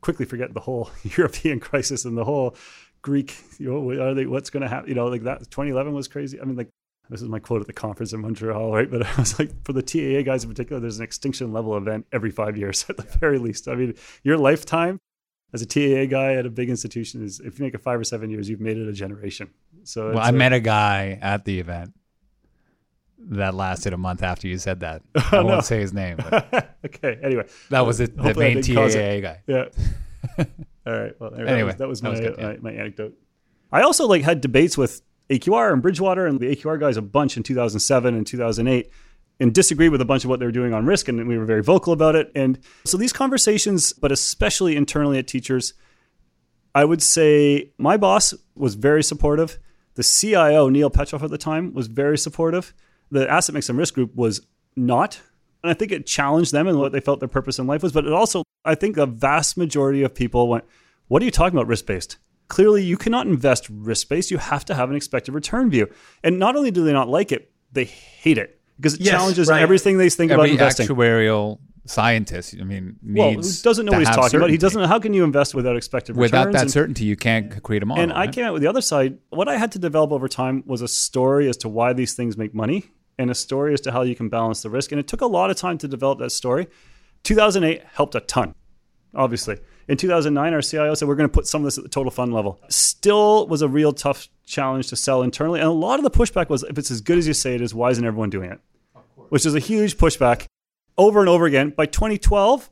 quickly forget the whole European crisis and the whole Greek. You know, are they? What's going to happen? You know, like that. 2011 was crazy. I mean, like this is my quote at the conference in Montreal, right? But I was like, for the TAA guys in particular, there's an extinction level event every five years at the very least. I mean, your lifetime as a TAA guy at a big institution is if you make it five or seven years, you've made it a generation. So well, I a, met a guy at the event that lasted a month after you said that. Oh, I won't no. say his name. okay. Anyway, that was it. The main TAA guy. Yeah. All right. Well, there- Anyway, that was, that was was my, good, yeah. my, my anecdote. I also like had debates with AQR and Bridgewater and the AQR guys a bunch in 2007 and 2008 and disagreed with a bunch of what they were doing on risk and we were very vocal about it. And so these conversations, but especially internally at teachers, I would say my boss was very supportive. The CIO, Neil Petroff at the time, was very supportive. The asset mix and risk group was not. And I think it challenged them and what they felt their purpose in life was. But it also, I think the vast majority of people went, What are you talking about risk based? Clearly, you cannot invest risk based. You have to have an expected return view. And not only do they not like it, they hate it because it Yes, challenges right. everything they think about Every investing. actuarial scientist, I mean, well, doesn't know to what he's talking about. He doesn't know how can you invest without expected returns. Without that and- certainty, you can't create a model. and I right? came out with the other side. What I had to develop over time was a story as to why these things make money and a story as to how you can balance the risk. And it took a lot of time to develop that story. 2008 helped a ton, obviously. In 2009, our CIO said we're going to put some of this at the total fund level. Still was a real tough challenge to sell internally. And a lot of the pushback was if it's as good as you say it is, why isn't everyone doing it? Which is a huge pushback over and over again. By 2012,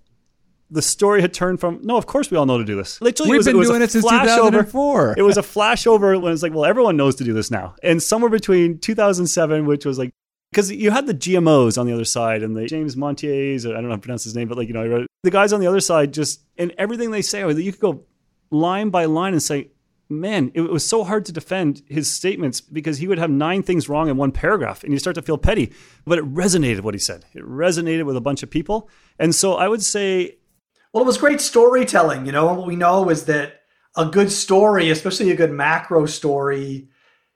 the story had turned from no, of course we all know to do this. Literally, We've was, been it doing it since flashover. 2004. It was a flashover when it's like, well, everyone knows to do this now. And somewhere between 2007, which was like, because you had the GMOs on the other side and the James Montiers, or I don't know how to pronounce his name, but like, you know, the guys on the other side just, and everything they say, you could go line by line and say, man, it was so hard to defend his statements because he would have nine things wrong in one paragraph and you start to feel petty. But it resonated what he said. It resonated with a bunch of people. And so I would say Well, it was great storytelling. You know, and what we know is that a good story, especially a good macro story,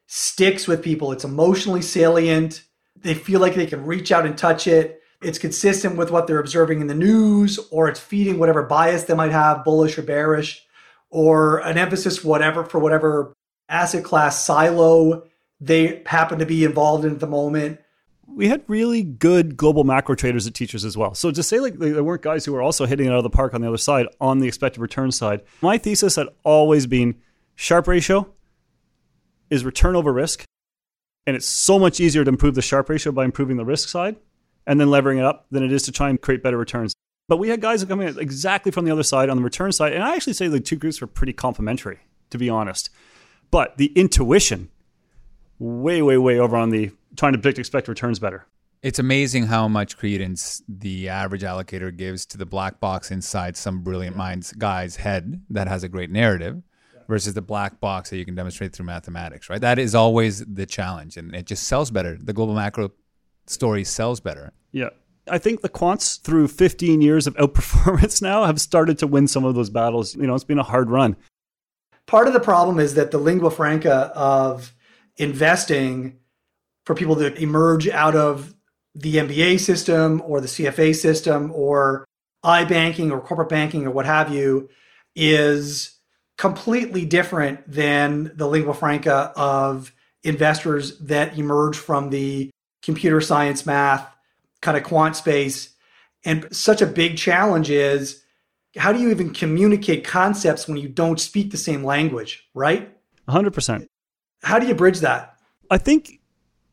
sticks with people. It's emotionally salient. They feel like they can reach out and touch it. It's consistent with what they're observing in the news, or it's feeding whatever bias they might have, bullish or bearish, or an emphasis, whatever, for whatever asset class silo they happen to be involved in at the moment. we had really good global macro traders at teachers as well. So to say like there weren't guys who were also hitting it out of the park on the other side on the expected return side, my thesis had always been Sharpe ratio is return over risk, and it's so much easier to improve the Sharpe ratio by improving the risk side and then levering it up than it is to try and create better returns. But we had guys come in exactly from the other side on the return side, and I actually say the two groups were pretty complementary, to be honest. But the intuition, way, way, way over on the trying to predict expected returns better. It's amazing how much credence the average allocator gives to the black box inside some brilliant mind's guy's head that has a great narrative versus the black box that you can demonstrate through mathematics, right? That is always the challenge and it just sells better. The global macro story sells better. Yeah. I think the quants, through 15 years of outperformance now, have started to win some of those battles. You know, it's been a hard run. part of the problem is that the lingua franca of investing for people that emerge out of the MBA system or the CFA system or iBanking or corporate banking or what have you is completely different than the lingua franca of investors that emerge from the computer science math kind of quant space. And such a big challenge is how do you even communicate concepts when you don't speak the same language, right? 100%. How do you bridge that? I think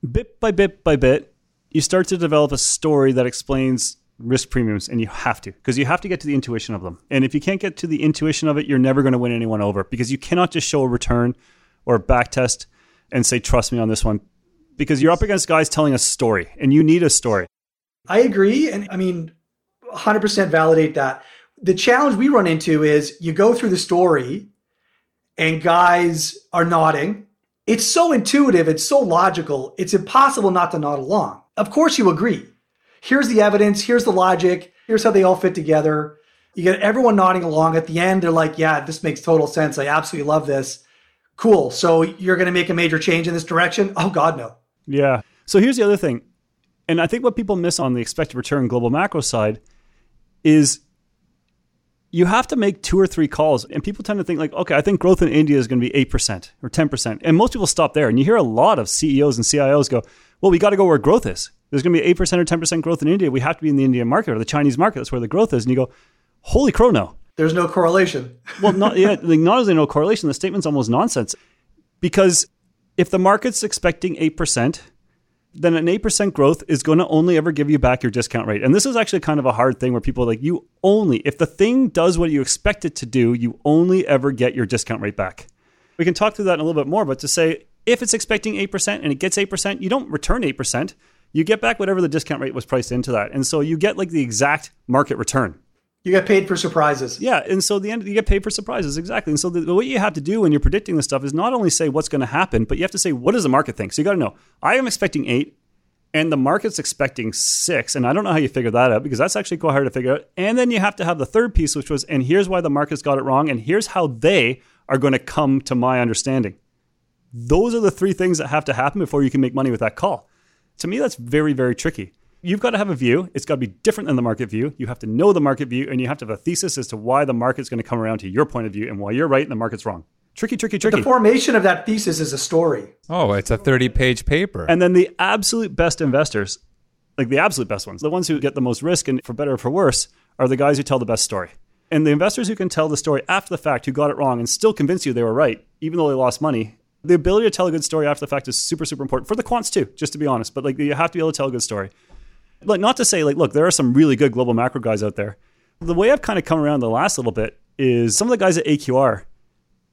bit by bit by bit, you start to develop a story that explains risk premiums, and you have to, because you have to get to the intuition of them. And if you can't get to the intuition of it, you're never going to win anyone over because you cannot just show a return or a back test and say, trust me on this one, because you're up against guys telling a story, and you need a story. I agree. And I mean, 100% validate that. The challenge we run into is you go through the story and guys are nodding. It's so intuitive, it's so logical, it's impossible not to nod along. Of course, you agree. Here's the evidence, here's the logic, here's how they all fit together. You get everyone nodding along. At the end, they're like, yeah, this makes total sense. I absolutely love this. Cool. So you're going to make a major change in this direction? Oh, God, no. Yeah. So here's the other thing. And I think what people miss on the expected return global macro side is you have to make two or three calls. And people tend to think like, okay, I think growth in India is going to be 8% or 10%. And most people stop there. And you hear a lot of CEOs and CIOs go, well, we got to go where growth is. There's going to be 8% or 10% growth in India. We have to be in the Indian market or the Chinese market. That's where the growth is. And you go, holy crow, no. There's no correlation. Well, not yeah, like not only no correlation, the statement's almost nonsense. Because if the market's expecting eight percent, then an 8% growth is going to only ever give you back your discount rate. And this is actually kind of a hard thing where people are like, you only, if the thing does what you expect it to do, you only ever get your discount rate back. We can talk through that in a little bit more, but to say if it's expecting 8% and it gets 8%, you don't return 8%. You get back whatever the discount rate was priced into that. And so you get like the exact market return. You get paid for surprises. Yeah, and so the end you get paid for surprises exactly. And so the, what you have to do when you're predicting this stuff is not only say what's going to happen, but you have to say what does the market think. So you got to know I am expecting eight, and the market's expecting six, and I don't know how you figure that out because that's actually quite hard to figure out. And then you have to have the third piece, which was and here's why the market's got it wrong, and here's how they are going to come to my understanding. Those are the three things that have to happen before you can make money with that call. To me, that's very very tricky you've got to have a view. It's got to be different than the market view. You have to know the market view, and you have to have a thesis as to why the market's going to come around to your point of view and why you're right and the market's wrong. Tricky, tricky, tricky. But the formation of that thesis is a story. Oh, it's a 30 page paper. And then the absolute best investors, like the absolute best ones, the ones who get the most risk and for better or for worse, are the guys who tell the best story. And the investors who can tell the story after the fact, who got it wrong and still convince you they were right, even though they lost money, the ability to tell a good story after the fact is super, super important for the quants too, just to be honest. But like you have to be able to tell a good story like not to say like look there are some really good global macro guys out there. The way i've kind of come around the last little bit is some of the guys at aqr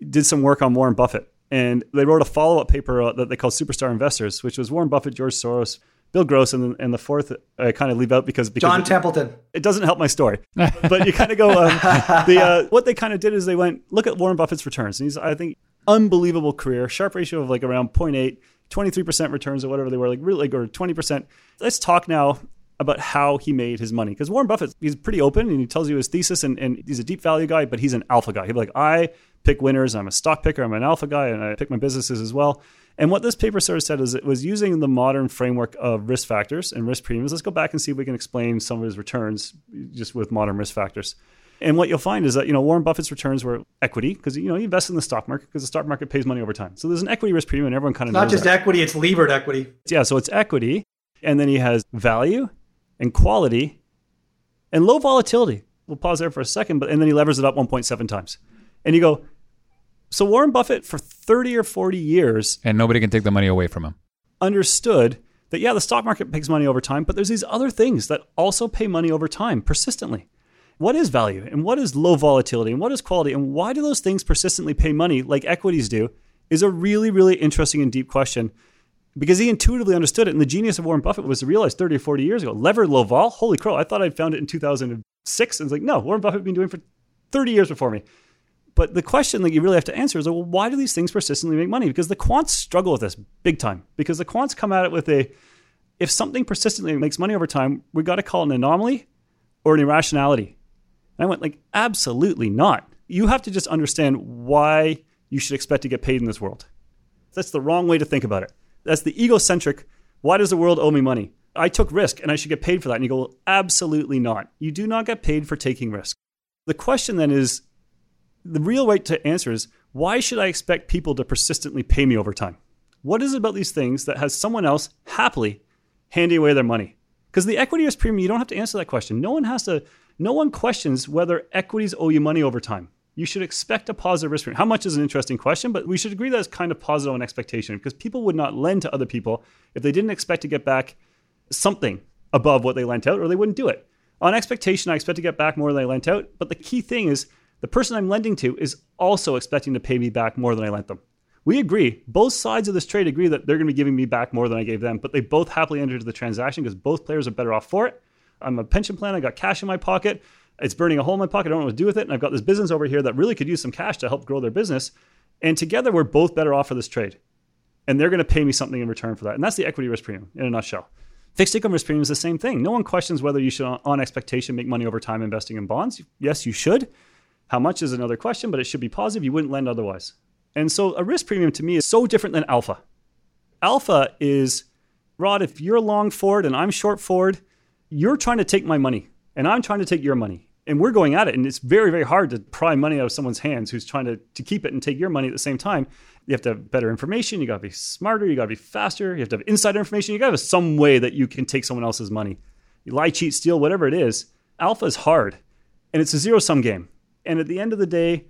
did some work on warren buffett and they wrote a follow-up paper uh, that they called superstar investors which was warren buffett george soros bill gross and, and the fourth i kind of leave out because, because john it, templeton. it doesn't help my story. But you kind of go um, the uh, what they kind of did is they went look at warren buffett's returns. And he's i think unbelievable career Sharpe ratio of like around 0.8 23% returns or whatever they were like really like or 20% let's talk now about how he made his money. Because Warren Buffett, he's pretty open and he tells you his thesis, and, and he's a deep value guy, but he's an alpha guy. He'd be like, I pick winners, I'm a stock picker, I'm an alpha guy, and I pick my businesses as well. And what this paper sort of said is it was using the modern framework of risk factors and risk premiums. Let's go back and see if we can explain some of his returns just with modern risk factors. And what you'll find is that you know Warren Buffett's returns were equity because you know he invests in the stock market because the stock market pays money over time. So there's an equity risk premium, and everyone kind of not just that. equity; it's levered equity. Yeah, so it's equity, and then he has value, and quality and low volatility. We'll pause there for a second, but and then he levers it up 1.7 times. And you go, so Warren Buffett for 30 or 40 years and nobody can take the money away from him. Understood that yeah, the stock market pays money over time, but there's these other things that also pay money over time persistently. What is value and what is low volatility and what is quality and why do those things persistently pay money like equities do is a really really interesting and deep question because he intuitively understood it. And the genius of Warren Buffett was to realize 30 or 40 years ago, levered low vol, holy crow, I thought I'd found it in 2006. And it's like, no, Warren Buffett had been doing it for 30 years before me. But the question that you really have to answer is, well, why do these things persistently make money? Because the quants struggle with this big time. Because the quants come at it with a, if something persistently makes money over time, we got to call it an anomaly or an irrationality. And I went like, absolutely not. You have to just understand why you should expect to get paid in this world. That's the wrong way to think about it. That's the egocentric. Why does the world owe me money? I took risk and I should get paid for that. And you go, well, absolutely not. You do not get paid for taking risk. The question then is the real way to answer is why should I expect people to persistently pay me over time? What is it about these things that has someone else happily handing away their money? Because the equity risk premium, you don't have to answer that question. No one has to, no one questions whether equities owe you money over time you should expect a positive risk premium. How much is an interesting question, but we should agree that it's kind of positive on expectation because people would not lend to other people if they didn't expect to get back something above what they lent out, or they wouldn't do it. On expectation, I expect to get back more than I lent out, but the key thing is the person I'm lending to is also expecting to pay me back more than I lent them. We agree. Both sides of this trade agree that they're going to be giving me back more than I gave them, but they both happily entered the transaction because both players are better off for it. I'm a pension plan. I got cash in my pocket it's burning a hole in my pocket. I don't know what to do with it. And I've got this business over here that really could use some cash to help grow their business. And together, we're both better off for this trade. And they're going to pay me something in return for that. And that's the equity risk premium in a nutshell. Fixed income risk premium is the same thing. No one questions whether you should, on expectation, make money over time investing in bonds. Yes, you should. How much is another question, but it should be positive. You wouldn't lend otherwise. And so a risk premium to me is so different than alpha. Alpha is, Rod, if you're long forward and I'm short forward, you're trying to take my money and I'm trying to take your money and we're going at it and it's very very hard to pry money out of someone's hands who's trying to, to keep it and take your money at the same time. You have to have better information you got to be smarter you got to be faster you have to have insider information you got to have some way that you can take someone else's money. You lie cheat steal whatever it is alpha is hard and it's a zero sum game. And at the end of the day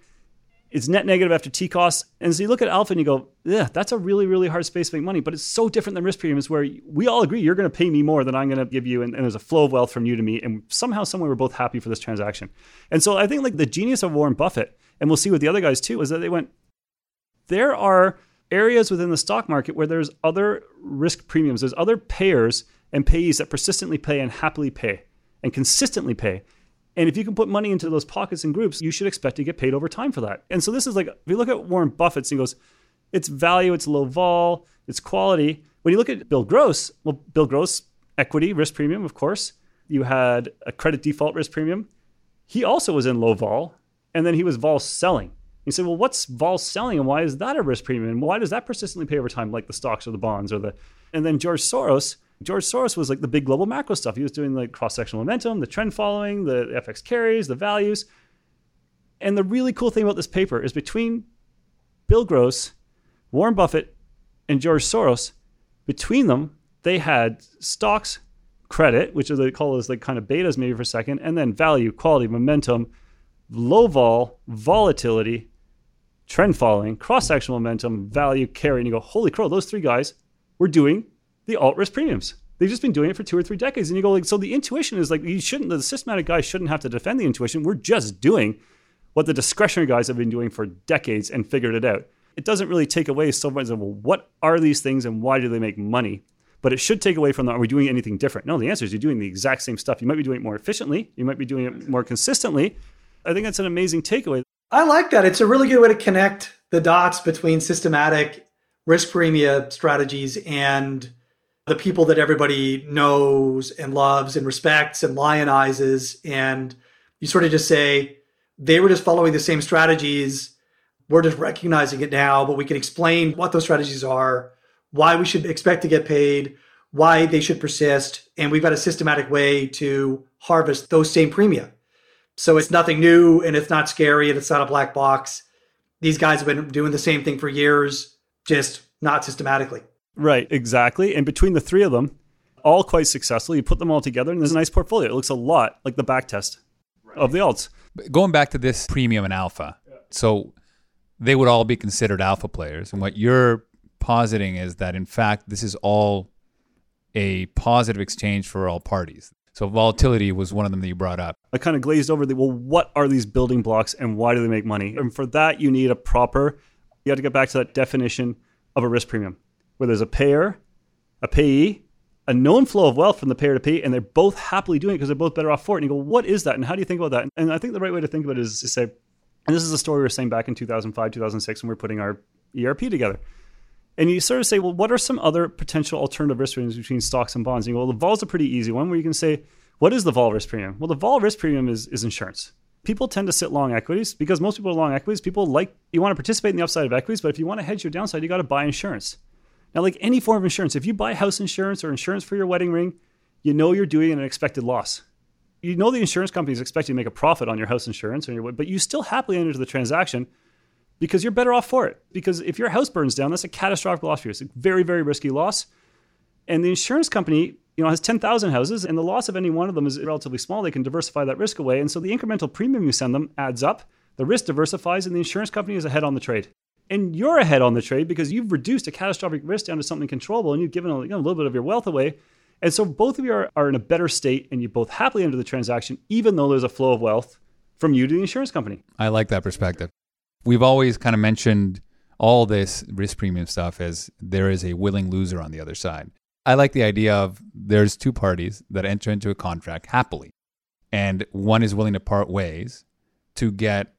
it's net negative after T costs. And so you look at alpha and you go, yeah, that's a really, really hard space to make money. But it's so different than risk premiums where we all agree you're going to pay me more than I'm going to give you. And, and, there's a flow of wealth from you to me. And somehow, somewhere, we're both happy for this transaction. And so I think like the genius of Warren Buffett, and we'll see with the other guys too, is that they went, there are areas within the stock market where there's other risk premiums, there's other payers and payees that persistently pay and happily pay and consistently pay. And if you can put money into those pockets and groups, you should expect to get paid over time for that. And so this is like, if you look at Warren Buffett's, he goes, it's value, it's low vol, it's quality. When you look at Bill Gross, well, Bill Gross, equity, risk premium, of course. You had a credit default risk premium. He also was in low vol, and then he was vol selling. You say, well, what's vol selling and why is that a risk premium? And why does that persistently pay over time, like the stocks or the bonds or the. And then George Soros, George Soros was like the big global macro stuff. He was doing like cross sectional momentum, the trend following, the FX carries, the values. And the really cool thing about this paper is between Bill Gross, Warren Buffett, and George Soros, between them, they had stocks, credit, which they call as like kind of betas maybe for a second, and then value, quality, momentum, low vol, volatility, trend following, cross sectional momentum, value, carry. And you go, holy crow, those three guys were doing the alt risk premiums. They've just been doing it for two or three decades. And you go like, so the intuition is like you shouldn't the systematic guys shouldn't have to defend the intuition. We're just doing what the discretionary guys have been doing for decades and figured it out. It doesn't really take away so much of well, what are these things and why do they make money? But it should take away from that. Are we doing anything different? No, the answer is you're doing the exact same stuff. You might be doing it more efficiently. You might be doing it more consistently. I think that's an amazing takeaway. I like that. It's a really good way to connect the dots between systematic risk premia strategies and the people that everybody knows and loves and respects and lionizes. And you sort of just say, they were just following the same strategies. We're just recognizing it now, but we can explain what those strategies are, why we should expect to get paid, why they should persist. And we've got a systematic way to harvest those same premia. So it's nothing new and it's not scary and it's not a black box. These guys have been doing the same thing for years, just not systematically. Right, exactly. And between the three of them, all quite successful, you put them all together and there's a nice portfolio. It looks a lot like the back test right. of the alts. Going back to this premium and alpha, yeah. so they would all be considered alpha players. And what you're positing is that, in fact, this is all a positive exchange for all parties. So volatility was one of them that you brought up. I kind of glazed over the well, what are these building blocks and why do they make money? And for that, you need a proper, you have to get back to that definition of a risk premium where there's a payer, a payee, a known flow of wealth from the payer to pay, and they're both happily doing it because they're both better off for it. And you go, what is that? And how do you think about that? And I think the right way to think about it is to say, and this is a story we were saying back in 2005, 2006 when we are putting our ARP together. And you sort of say, well, what are some other potential alternative risk premiums between stocks and bonds? And you go, well, the vol is a pretty easy one where you can say, what is the vol risk premium? Well, the vol risk premium is, is insurance. People tend to sit long equities because most people are long equities. People like, you want to participate in the upside of equities, but if you want to hedge your downside, you got to buy insurance. Now, like any form of insurance, if you buy house insurance or insurance for your wedding ring, you know you're doing an expected loss. You know the insurance company is expecting to make a profit on your house insurance, or your, but you still happily enter into the transaction because you're better off for it. Because if your house burns down, that's a catastrophic loss for you. It's a very, very risky loss. And the insurance company, you know, has 10,000 houses, and the loss of any one of them is relatively small. They can diversify that risk away. And so the incremental premium you send them adds up, the risk diversifies, and the insurance company is ahead on the trade and you're ahead on the trade because you've reduced a catastrophic risk down to something controllable and you've given a, you know, a little bit of your wealth away. And so both of you are, are in a better state and you both happily enter the transaction, even though there's a flow of wealth from you to the insurance company. I like that perspective. We've always kind of mentioned all this risk premium stuff as there is a willing loser on the other side. I like the idea of there's two parties that enter into a contract happily, and one is willing to part ways to get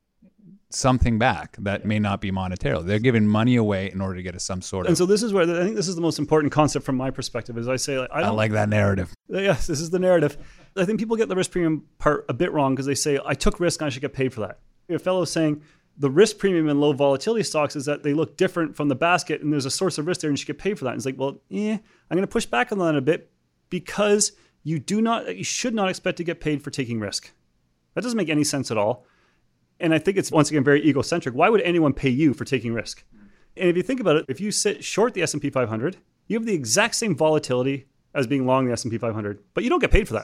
something back that may not be monetarily. They're giving money away in order to get a, some sort of. And so this is where I think this is the most important concept from my perspective. Is I say like, I, I like that narrative. Yes, this is the narrative. I think people get the risk premium part a bit wrong because they say I took risk and I should get paid for that. A fellow saying the risk premium in low volatility stocks is that they look different from the basket and there's a source of risk there and you should get paid for that. And it's like, well, eh, I'm going to push back on that a bit because you do not, you should not expect to get paid for taking risk. That doesn't make any sense at all. And I think it's once again very egocentric. Why would anyone pay you for taking risk? And if you think about it, if you sit short the S&P 500, you have the exact same volatility as being long the S&P 500, but you don't get paid for that.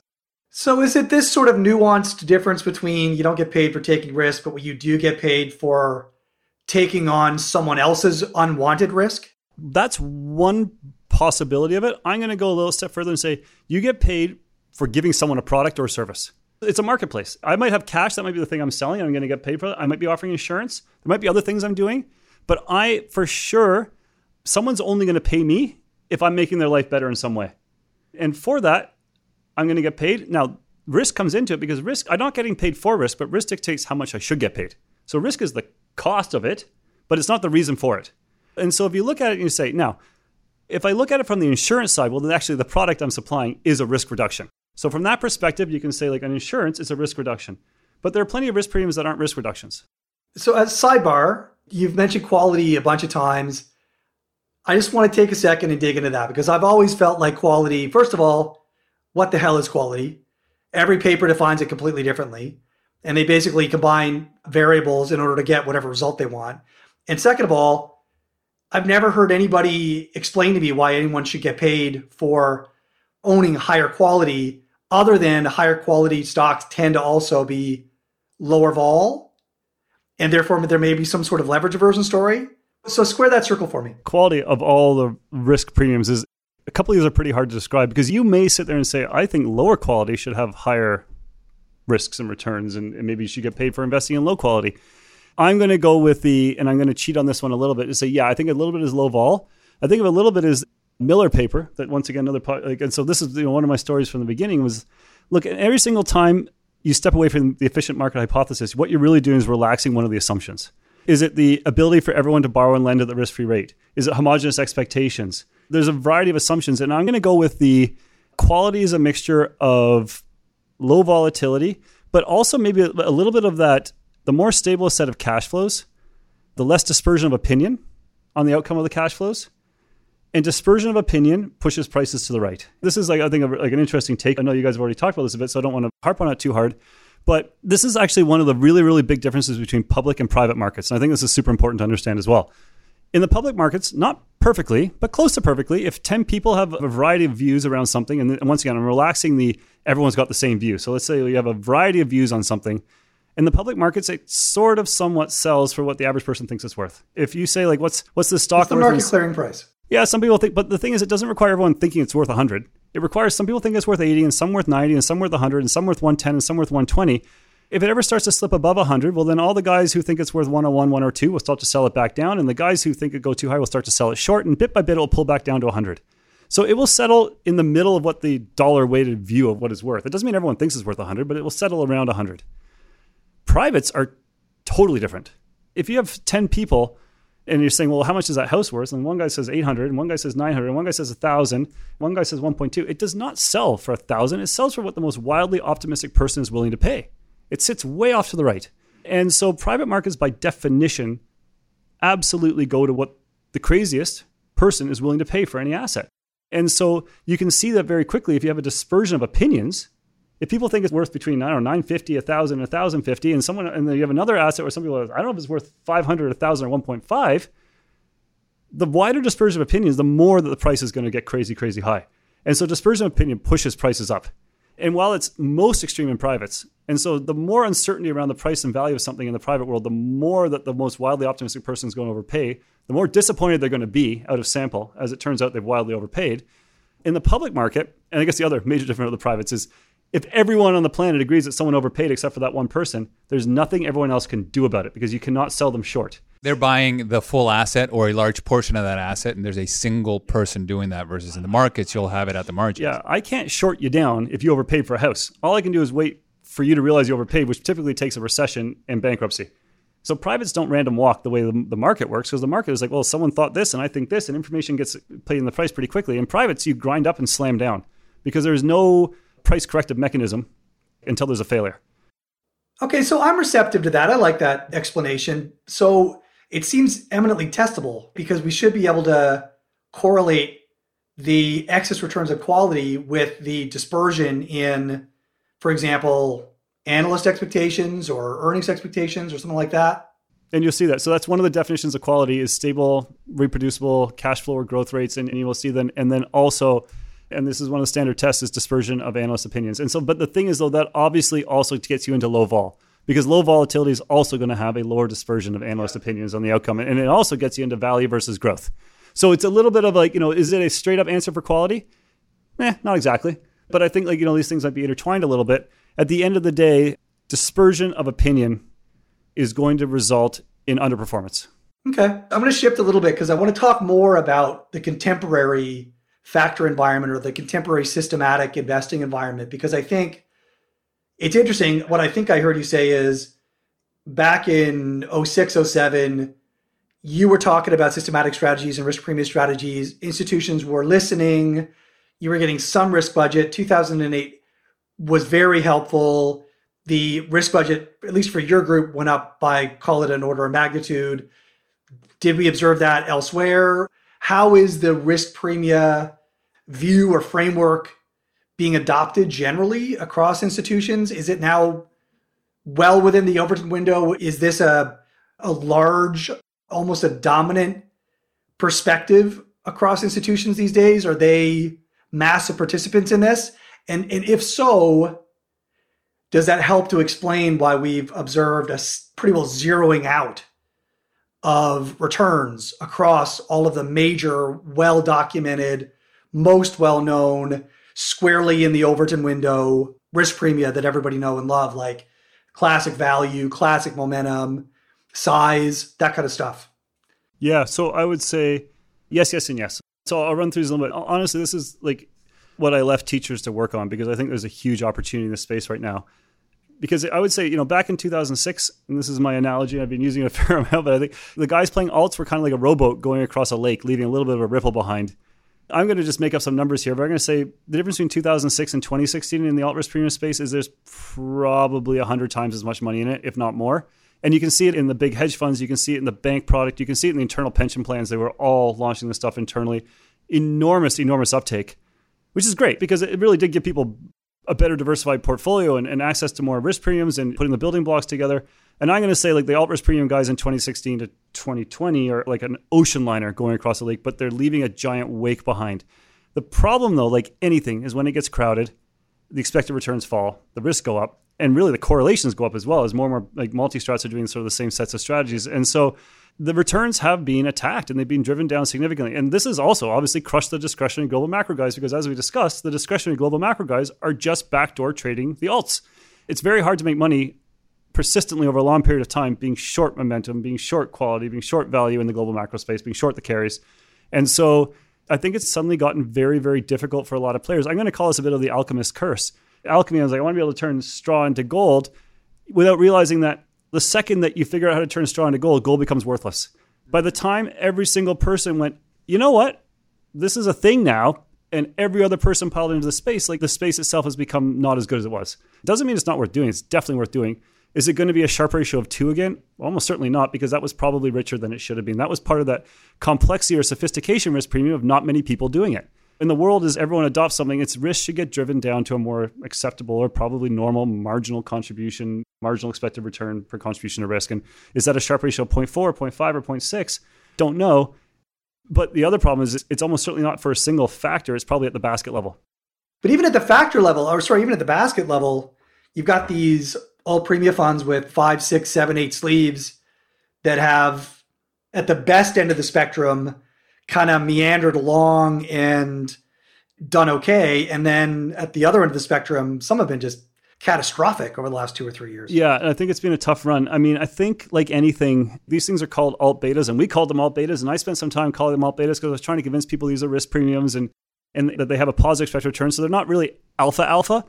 So is it this sort of nuanced difference between you don't get paid for taking risk, but you do get paid for taking on someone else's unwanted risk? That's one possibility of it. I'm going to go a little step further and say you get paid for giving someone a product or a service. It's a marketplace. I might have cash. That might be the thing I'm selling. I'm going to get paid for it. I might be offering insurance. There might be other things I'm doing. But I, for sure, someone's only going to pay me if I'm making their life better in some way. And for that, I'm going to get paid. Now, risk comes into it because risk, I'm not getting paid for risk, but risk dictates how much I should get paid. So risk is the cost of it, but it's not the reason for it. And so if you look at it and you say, now, if I look at it from the insurance side, well, then actually the product I'm supplying is a risk reduction. So from that perspective, you can say like an insurance is a risk reduction. But there are plenty of risk premiums that aren't risk reductions. So as sidebar, you've mentioned quality a bunch of times. I just want to take a second and dig into that because I've always felt like quality, first of all, what the hell is quality? Every paper defines it completely differently. And they basically combine variables in order to get whatever result they want. And second of all, I've never heard anybody explain to me why anyone should get paid for owning higher quality other than higher quality stocks tend to also be lower vol and therefore there may be some sort of leverage aversion story. So square that circle for me. Quality of all the risk premiums is a couple of these are pretty hard to describe because you may sit there and say i think lower quality should have higher risks and returns and, and maybe you should get paid for investing in low quality. I'm going to go with the and i'm going to cheat on this one a little bit and say yeah i think a little bit is low vol. I think of a little bit is Miller paper that once again another like and so this is you know, one of my stories from the beginning was look every single time you step away from the efficient market hypothesis what you're really doing is relaxing one of the assumptions. Is it the ability for everyone to borrow and lend at the risk-free rate? Is it homogenous expectations? There's a variety of assumptions and i'm going to go with the quality is a mixture of low volatility but also maybe a, a little bit of that the more stable a set of cash flows the less dispersion of opinion on the outcome of the cash flows and dispersion of opinion pushes prices to the right. This is like I think a, like an interesting take. I know you guys have already talked about this a bit, so I don't want to harp on it too hard. But this is actually one of the really really big differences between public and private markets, and I think this is super important to understand as well. In the public markets, not perfectly, but close to perfectly, if 10 people have a variety of views around something, and once again, I'm relaxing the everyone's got the same view. So let's say you have a variety of views on something. In the public markets, it sort of somewhat sells for what the average person thinks it's worth. If you say like, "What's what's the stock?" What's the market clearing price? Yeah, some people think, but the thing is, it doesn't require everyone thinking it's worth 100. It requires some people think it's worth 80, and some worth 90, and some worth 100, and some worth 110, and some worth 120. If it ever starts to slip above 100, well, then all the guys who think it's worth 101, 102 will start to sell it back down, and the guys who think it go too high will start to sell it short, and bit by bit it will pull back down to 100. So it will settle in the middle of what the dollar weighted view of what is worth. It doesn't mean everyone thinks it's worth 100, but it will settle around 100. Privates are totally different. If you have 10 people and you're saying, well, how much is that house worth? And one guy says 800, and one guy says 900, and one guy says 1,000, one guy says 1.2. It does not sell for 1,000. It sells for what the most wildly optimistic person is willing to pay. It sits way off to the right. And so private markets, by definition, absolutely go to what the craziest person is willing to pay for any asset. And so you can see that very quickly if you have a dispersion of opinions if people think it's worth between I don't know 950, 1000, 1050 and someone and then you have another asset where some people are, I don't know if it's worth 500, 1000 or 1.5, the wider dispersion of opinions, the more that the price is going to get crazy crazy high. And so dispersion of opinion pushes prices up. And while it's most extreme in privates, and so the more uncertainty around the price and value of something in the private world, the more that the most wildly optimistic person is going to overpay, the more disappointed they're going to be out of sample, as it turns out they've wildly overpaid. In the public market, and I guess the other major difference of the privates is if everyone on the planet agrees that someone overpaid except for that one person, there's nothing everyone else can do about it because you cannot sell them short. They're buying the full asset or a large portion of that asset, and there's a single person doing that versus in the markets, you'll have it at the margin. Yeah, I can't short you down if you overpaid for a house. All I can do is wait for you to realize you overpaid, which typically takes a recession and bankruptcy. So privates don't random walk the way the, the market works because the market is like, well, someone thought this and I think this, and information gets played in the price pretty quickly. In privates, you grind up and slam down because there's no price corrective mechanism until there's a failure. Okay, so I'm receptive to that. I like that explanation. So it seems eminently testable because we should be able to correlate the excess returns of quality with the dispersion in, for example, analyst expectations or earnings expectations or something like that. And you'll see that. So that's one of the definitions of quality is stable, reproducible cash flow or growth rates. And, and you will see then, and then also and this is one of the standard tests is dispersion of analyst opinions. And so, but the thing is though, that obviously also gets you into low vol because low volatility is also going to have a lower dispersion of analyst opinions on the outcome. And it also gets you into value versus growth. So it's a little bit of like, you know, is it a straight up answer for quality? Eh, not exactly. But I think like, you know, these things might be intertwined a little bit. At the end of the day, dispersion of opinion is going to result in underperformance. Okay. I'm going to shift a little bit because I want to talk more about the contemporary factor environment or the contemporary systematic investing environment because I think it's interesting. What I think I heard you say is back in 06, 07, you were talking about systematic strategies and risk premium strategies. Institutions were listening. You were getting some risk budget. 2008 was very helpful. The risk budget, at least for your group, went up by call it an order of magnitude. Did we observe that elsewhere? How is the risk premia view or framework being adopted generally across institutions? Is it now well within the Overton window? Is this a, a large, almost a dominant perspective across institutions these days? Are they massive participants in this? And, and if so, does that help to explain why we've observed a pretty well zeroing out of returns across all of the major, well documented, most well known squarely in the Overton window risk premia that everybody know and love, like classic value, classic momentum, size, that kind of stuff. Yeah. So I would say yes, yes, and yes. So I'll run through these a little bit. Honestly, this is like what I left teachers to work on because I think there's a huge opportunity in this space right now. Because I would say, you know, back in 2006, and this is my analogy, I've been using it a fair amount, but I think the guys playing alts were kind of like a rowboat going across a lake, leaving a little bit of a ripple behind. I'm going to just make up some numbers here, but I'm going to say the difference between 2006 and 2016 in the alt risk premium space is there's probably 100 times as much money in it, if not more. And you can see it in the big hedge funds, you can see it in the bank product, you can see it in the internal pension plans. They were all launching this stuff internally. Enormous, enormous uptake, which is great because it really did give people a better diversified portfolio and, and access to more risk premiums and putting the building blocks together. And I'm going to say like the risk premium guys in 2016 to 2020 are like an ocean liner going across the lake, but they're leaving a giant wake behind. The problem though, like anything, is when it gets crowded, the expected returns fall, the risks go up, and really the correlations go up as well as more and more like multi-strats are doing sort of the same sets of strategies. And so the returns have been attacked and they've been driven down significantly. And this has also obviously crushed the discretionary global macro guys because, as we discussed, the discretionary global macro guys are just backdoor trading the alts. It's very hard to make money persistently over a long period of time being short momentum, being short quality, being short value in the global macro space, being short the carries. And so I think it's suddenly gotten very, very difficult for a lot of players. I'm going to call this a bit of the alchemist curse. Alchemy, I was like, I want to be able to turn straw into gold without realizing that the second that you figure out how to turn straw into gold, gold becomes worthless. By the time every single person went, you know what? This is a thing now. And every other person piled into the space, like the space itself has become not as good as it was. Doesn't mean it's not worth doing. It's definitely worth doing. Is it going to be a Sharpe ratio of two again? Almost certainly not, because that was probably richer than it should have been. That was part of that complexity or sophistication risk premium of not many people doing it in the world as everyone adopts something, its risk should get driven down to a more acceptable or probably normal marginal contribution, marginal expected return per contribution to risk. And is that a Sharpe ratio of 0.4, 0.5, or 0.6? Don't know. But the other problem is it's almost certainly not for a single factor. It's probably at the basket level. But even at the factor level, or sorry, even at the basket level, you've got these alt premium funds with five, six, seven, eight sleeves that have, at the best end of the spectrum, kind of meandered along and done okay. And then at the other end of the spectrum, some have been just catastrophic over the last two or three years. Yeah, I think it's been a tough run. I mean, I think like anything, these things are called alt betas, and we called them alt betas, and I spent some time calling them alt betas because I was trying to convince people these are risk premiums and and that they have a positive expected return. So they're not really alpha alpha.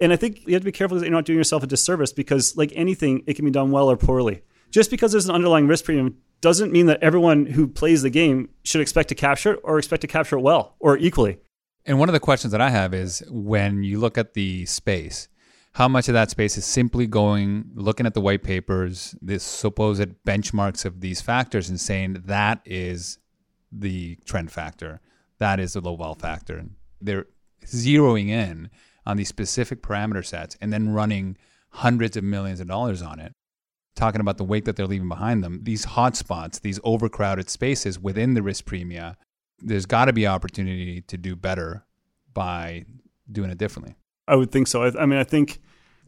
And I think you have to be careful that you're not doing yourself a disservice because, like anything, it can be done well or poorly. Just because there's an underlying risk premium doesn't mean that everyone who plays the game should expect to capture it or expect to capture it well or equally. And one of the questions that I have is when you look at the space, how much of that space is simply going, looking at the white papers, the supposed benchmarks of these factors, and saying that is the trend factor, that is the low vol factor. They're zeroing in on these specific parameter sets and then running hundreds of millions of dollars on it talking about the wake that they're leaving behind them, these hotspots, these overcrowded spaces within the risk premia, there's got to be opportunity to do better by doing it differently. I would think so. I, I mean, I think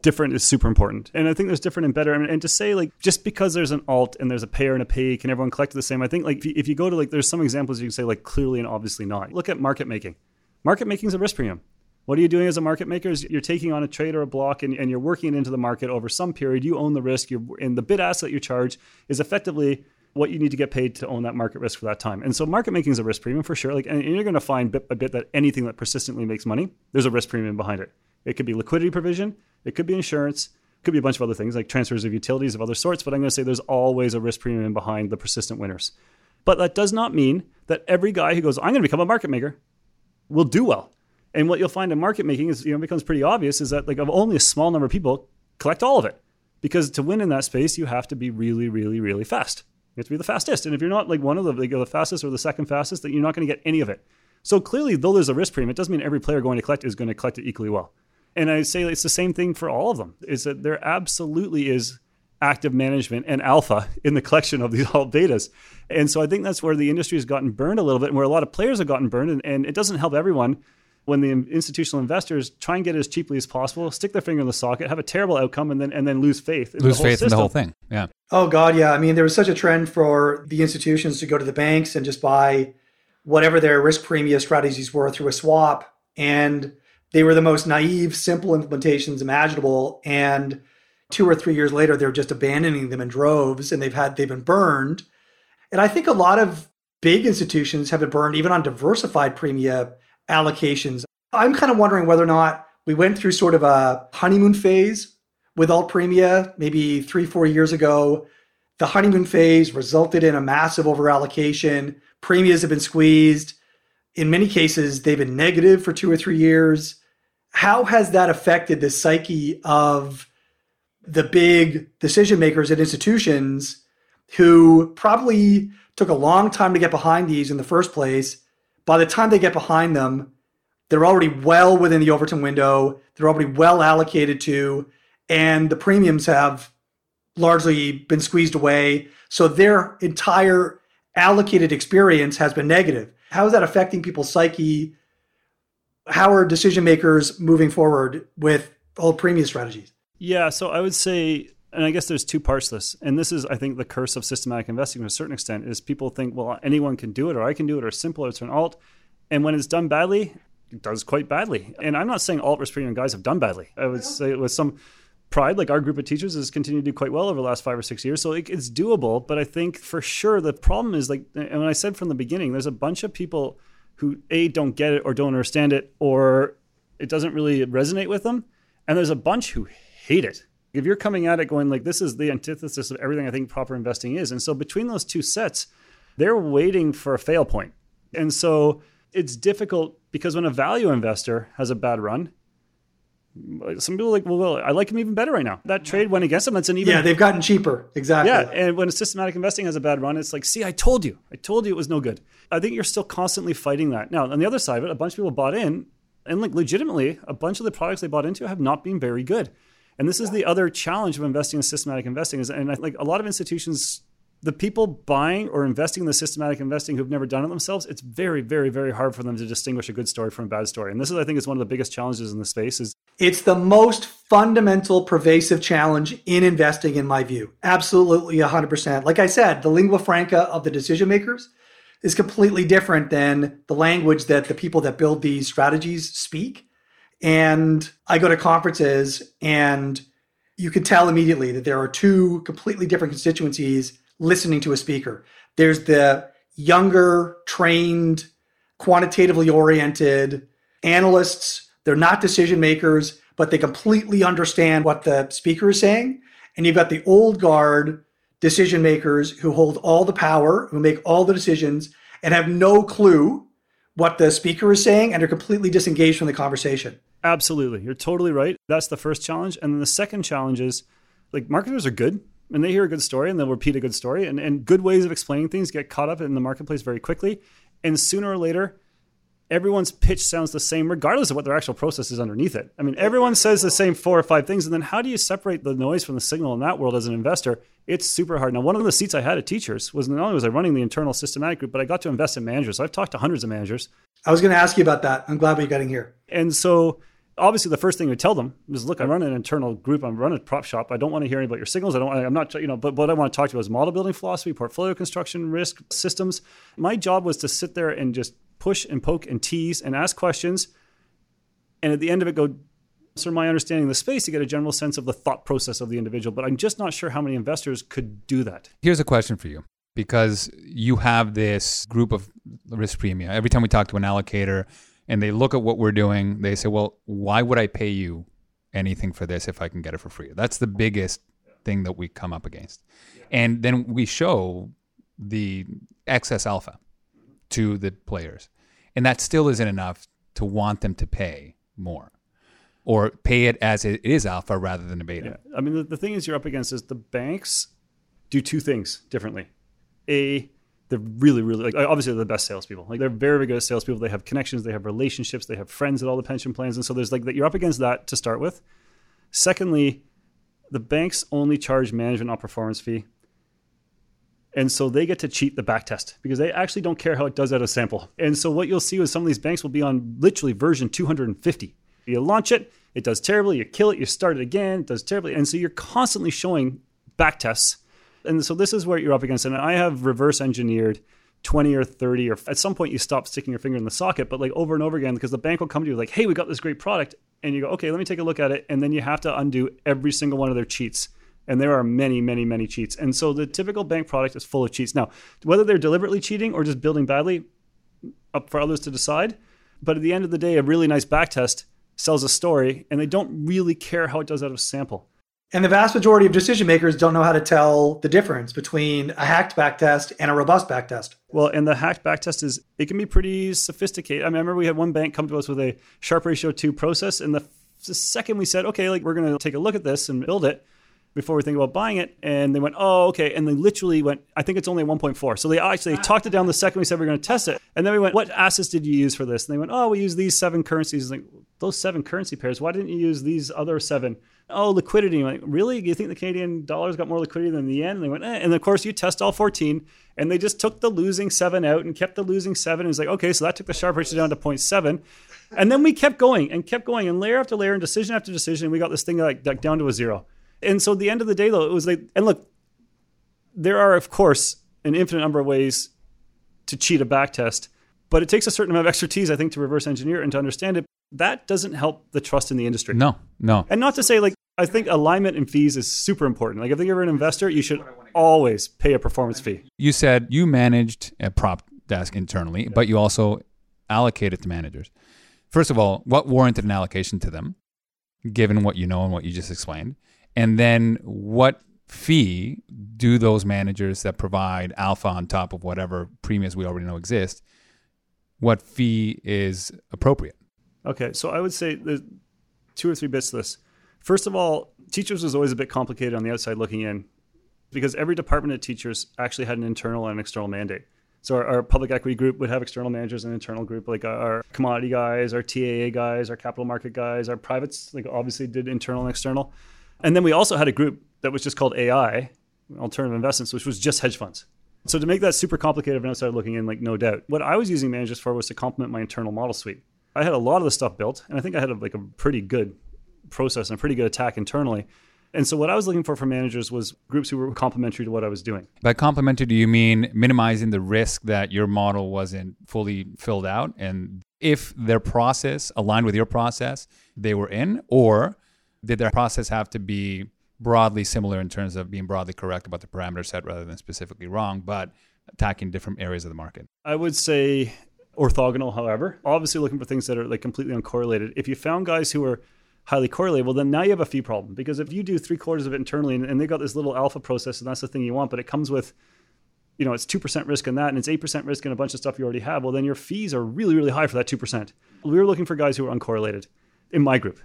different is super important. And I think there's different and better. And, and to say like just because there's an alt and there's a payer and a pay, can everyone collect the same? I think like if you, if you go to like there's some examples you can say like clearly and obviously not. Look at market making. Market making is a risk premium. What are you doing as a market maker? Is you're taking on a trade or a block and, and you're working it into the market over some period. You own the risk. You're, and the bid that you charge is effectively what you need to get paid to own that market risk for that time. And so market making is a risk premium for sure. Like, and you're going to find bit by bit that anything that persistently makes money, there's a risk premium behind it. It could be liquidity provision. It could be insurance. It could be a bunch of other things like transfers of utilities of other sorts. But I'm going to say there's always a risk premium behind the persistent winners. But that does not mean that every guy who goes, I'm going to become a market maker, will do well. And what you'll find in market making is, you know, becomes pretty obvious is that like only a small number of people collect all of it. Because to win in that space, you have to be really, really, really fast. You have to be the fastest. And if you're not like one of the like, the fastest or the second fastest, then you're not going to get any of it. So clearly, though there's a risk premium, it doesn't mean every player going to collect is going to collect it equally well. And I say it's the same thing for all of them. Is that there absolutely is active management and alpha in the collection of these alt betas. And so I think that's where the industry has gotten burned a little bit and where a lot of players have gotten burned. And, and it doesn't help everyone when the institutional investors try and get it as cheaply as possible, stick their finger in the socket, have a terrible outcome, and then and then lose faith. In lose faith system. in the whole thing. Yeah. Oh God, yeah. I mean, there was such a trend for the institutions to go to the banks and just buy whatever their risk premium strategies were through a swap, and they were the most naive, simple implementations imaginable. And two or three years later, they're just abandoning them in droves, and they've had they've been burned. And I think a lot of big institutions have been burned even on diversified premium allocations. I'm kind of wondering whether or not we went through sort of a honeymoon phase with alt premia maybe three, four years ago. The honeymoon phase resulted in a massive overallocation. Premias have been squeezed. In many cases, they've been negative for two or three years. How has that affected the psyche of the big decision makers at institutions who probably took a long time to get behind these in the first place by the time they get behind them, they're already well within the Overton window. They're already well allocated to, and the premiums have largely been squeezed away. So their entire allocated experience has been negative. How is that affecting people's psyche? How are decision makers moving forward with all premium strategies? Yeah, so I would say and I guess there's two parts to this. And this is, I think, the curse of systematic investing to a certain extent is people think, well, anyone can do it, or I can do it, or simple, or it's an alt. And when it's done badly, it does quite badly. And I'm not saying alt risk premium guys have done badly. I would say with some pride, like our group of teachers has continued to do quite well over the last five or six years. So it, it's doable. But I think for sure the problem is like, and when I said from the beginning, there's a bunch of people who a don't get it or don't understand it or it doesn't really resonate with them, and there's a bunch who hate it if you're coming at it going like this is the antithesis of everything I think proper investing is, and so between those two sets, they're waiting for a fail point, and so it's difficult because when a value investor has a bad run, some people are like, well, well, I like him even better right now. That trade went against him. That's an even. Yeah, they've gotten cheaper. Exactly. Yeah, and when a systematic investing has a bad run, it's like, see, I told you, I told you it was no good. I think you're still constantly fighting that. Now, on the other side of it, a bunch of people bought in, and like legitimately, a bunch of the products they bought into have not been very good. And this is the other challenge of investing in systematic investing is, and I think a lot of institutions, the people buying or investing in the systematic investing who've never done it themselves, it's very, very, very hard for them to distinguish a good story from a bad story. And this is, I think, is one of the biggest challenges in the space. Is it's the most fundamental, pervasive challenge in investing, in my view. Absolutely, hundred percent. Like I said, the lingua franca of the decision makers is completely different than the language that the people that build these strategies speak. And I go to conferences and you can tell immediately that there are two completely different constituencies listening to a speaker. There's the younger, trained, quantitatively oriented analysts. They're not decision makers, but they completely understand what the speaker is saying. And you've got the old guard decision makers who hold all the power, who make all the decisions, and have no clue what the speaker is saying and are completely disengaged from the conversation. Absolutely. You're totally right. That's the first challenge. And then the second challenge is like marketers are good and they hear a good story and they'll repeat a good story and, and good ways of explaining things get caught up in the marketplace very quickly. And sooner or later, everyone's pitch sounds the same regardless of what their actual process is underneath it. I mean, everyone says the same four or five things. And then how do you separate the noise from the signal in that world as an investor? It's super hard. Now, one of the seats I had at teachers was not only was I running the internal systematic group, but I got to invest in managers. So I've talked to hundreds of managers. I was going to ask you about that. I'm glad we're getting here. And so obviously the first thing we tell them is look i run an internal group. I'm running a prop shop. I don't want to hear any about your signals. I don't i'm not you know but what i want to talk to you about is model building philosophy portfolio construction risk systems. My job was to sit there and just push and poke and tease and ask questions. And at the end of it go sort of my understanding of the space to get a general sense of the thought process of the individual. But i'm just not sure how many investors could do that. Here's a question for you because you have this group of risk premium. Every time we talk to an allocator and they look at what we're doing, they say, well, why would I pay you anything for this if I can get it for free? That's the biggest thing that we come up against. And then we show the excess alpha to the players. And that still isn't enough to want them to pay more or pay it as it is alpha rather than a beta. Yeah. I mean, the, the thing is, you're up against is the banks do two things differently. A, they're really, really like obviously they're the best salespeople. Like they're very, very good salespeople. They have connections, they have relationships, they have friends at all the pension plans, and so there's like that. You're up against that to start with. Secondly, the banks only charge management on performance fee, and so they get to cheat the back test because they actually don't care how it does out of sample. And so what you'll see is some of these banks will be on literally version 250. You launch it, it does terribly. You kill it, you start it again, it does terribly, and so you're constantly showing back tests and so this is what you're up against. And I have reverse engineered 20 or 30, or at some point you stop sticking your finger in the socket, but like over and over again, because the bank will come to you like, hey, we got this great product. And you go, okay, let me take a look at it. And then you have to undo every single one of their cheats. And there are many, many, many cheats. And so the typical bank product is full of cheats. Now, whether they're deliberately cheating or just building badly, up for others to decide. But at the end of the day, a really nice back test sells a story, and they don't really care how it does out of sample. And the vast majority of decision makers don't know how to tell the difference between a hacked backtest and a robust backtest. Well, and the hacked backtest is it can be pretty sophisticated. I, mean, I remember we had one bank come to us with a Sharpe ratio two process, and the, the second we said, okay, like we're going to take a look at this and build it before we think about buying it, and they went, oh, okay, and they literally went, I think it's only 1.4. So they actually talked it down the second we said we are going to test it, and then we went, what assets did you use for this? And they went, oh, we use these seven currencies. Like those seven currency pairs. Why didn't you use these other seven? Oh, liquidity. I'm like, really? You think the Canadian dollar's got more liquidity than the yen? And they went, eh. and of course, you test all 14, and they just took the losing seven out and kept the losing seven. And it's like, okay, so that took the Sharpe ratio down to 0.7. And then we kept going and kept going, and layer after layer and decision after decision, we got this thing like, like down to a zero. And so at the end of the day, though, it was like, and look, there are, of course, an infinite number of ways to cheat a back test, but it takes a certain amount of expertise, I think, to reverse engineer and to understand it that doesn't help the trust in the industry. No, no. And not to say like I think alignment and fees is super important. Like if you're an investor, you should always pay a performance fee. You said you managed a prop desk internally, yeah. but you also allocated to managers. First of all, what warranted an allocation to them, given what you know and what you just explained? And then what fee do those managers that provide alpha on top of whatever premiums we already know exist, what fee is appropriate? Okay, so I would say there's two or three bits to this. First of all, teachers was always a bit complicated on the outside looking in because every department of teachers actually had an internal and an external mandate. So our, our, public equity group would have external managers and internal group, like our commodity guys, our TAA guys, our capital market guys, our privates, like obviously did internal and external. And then we also had a group that was just called AI, alternative investments, which was just hedge funds. So to make that super complicated and outside looking in, like no doubt, what I was using managers for was to complement my internal model suite. I had a lot of the stuff built, and I think I had a, like a pretty good process and a pretty good attack internally. And so what I was looking for from managers was groups who were complementary to what I was doing. By complementary, do you mean minimizing the risk that your model wasn't fully filled out? And if their process aligned with your process, they were in? Or did their process have to be broadly similar in terms of being broadly correct about the parameter set rather than specifically wrong, but attacking different areas of the market? I would say orthogonal, however. Obviously, looking for things that are like completely uncorrelated. If you found guys who are highly correlated, well, then now you have a fee problem because if you do three quarters of it internally and, and they got this little alpha process and that's the thing you want, but it comes with you know, it's 2% risk in that and it's 8% risk in a bunch of stuff you already have, well, then your fees are really, really high for that 2%. We were looking for guys who are uncorrelated in my group.